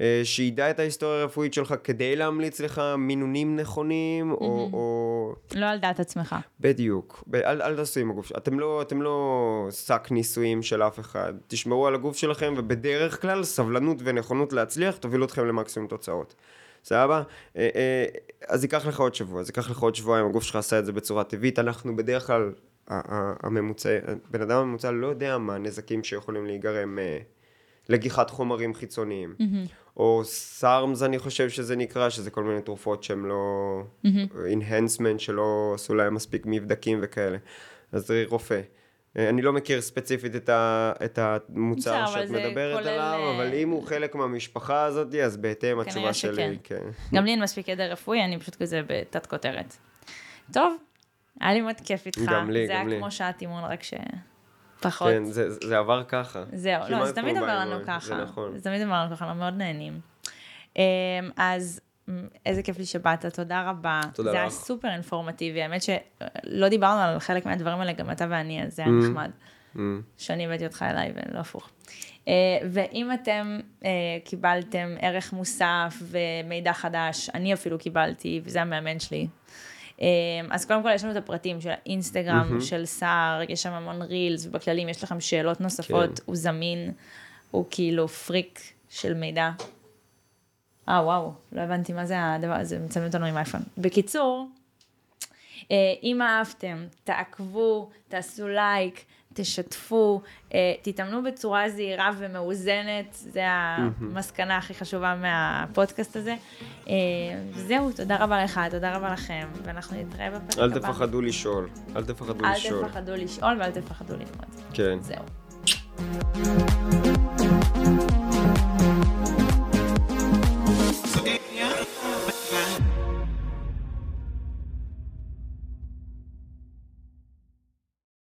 אה, שידע את ההיסטוריה הרפואית שלך כדי להמליץ לך מינונים נכונים, או, או... לא על דעת עצמך. בדיוק. ב- אל, אל תעשו עם הגוף. אתם לא, אתם לא שק ניסויים של אף אחד. תשמרו על הגוף שלכם, ובדרך כלל סבלנות ונכונות להצליח תובילו אתכם למקסימום תוצאות. סבבה? אה, אה, אז ייקח לך עוד שבוע, אז ייקח לך עוד שבועיים, הגוף שלך עשה את זה בצורה טבעית. אנחנו בדרך כלל, הממוצע, בן אדם הממוצע לא יודע מה הנזקים שיכולים להיגרם אה, לגיחת חומרים חיצוניים. או סארמס אני חושב שזה נקרא, שזה כל מיני תרופות שהן לא... enhancement שלא עשו להם מספיק מבדקים וכאלה. אז זה רופא. אה, אני לא מכיר ספציפית את, ה, את המוצר שאת זה מדברת כולל, עליו, אה, אבל אם הוא חלק מהמשפחה הזאת, אז בהתאם התשובה שכן. שלי, כן. גם לי אין מספיק ידע רפואי, אני פשוט כזה בתת כותרת. טוב, היה לי מאוד כיף איתך. גם לי, זה גם לי. היה כמו שעת אימון, רק שפחות. כן, זה, זה עבר ככה. זהו, לא, זה תמיד כמו עובר באימון, לנו ככה. זה נכון. זה תמיד עובר לנו ככה, אנחנו מאוד נהנים. אמ, אז איזה כיף לי שבאת, תודה רבה. תודה זה היה לך. סופר אינפורמטיבי, האמת שלא דיברנו על חלק מהדברים האלה, גם אתה ואני, אז זה היה Mm. נחמד. Mm. שאני הבאתי אותך אליי ולא הפוך. אה, ואם אתם אה, קיבלתם ערך מוסף ומידע חדש, אני אפילו קיבלתי, וזה המאמן שלי. אה, אז קודם כל יש לנו את הפרטים של האינסטגרם, של סער, יש שם המון רילס, ובכללי אם יש לכם שאלות נוספות, כן. הוא זמין, הוא כאילו פריק של מידע. אה וואו, לא הבנתי מה זה הדבר הזה, מצלמים אותנו עם אייפון. בקיצור, אה, אם אהבתם, תעקבו, תעשו לייק, תשתפו, אה, תתאמנו בצורה זהירה ומאוזנת, זה המסקנה הכי חשובה מהפודקאסט הזה. אה, זהו, תודה רבה לך, תודה רבה לכם, ואנחנו נתראה בפרק הבא. אל תפחדו הבא. לשאול, אל תפחדו אל לשאול. אל תפחדו לשאול ואל תפחדו ללמוד. כן. זהו.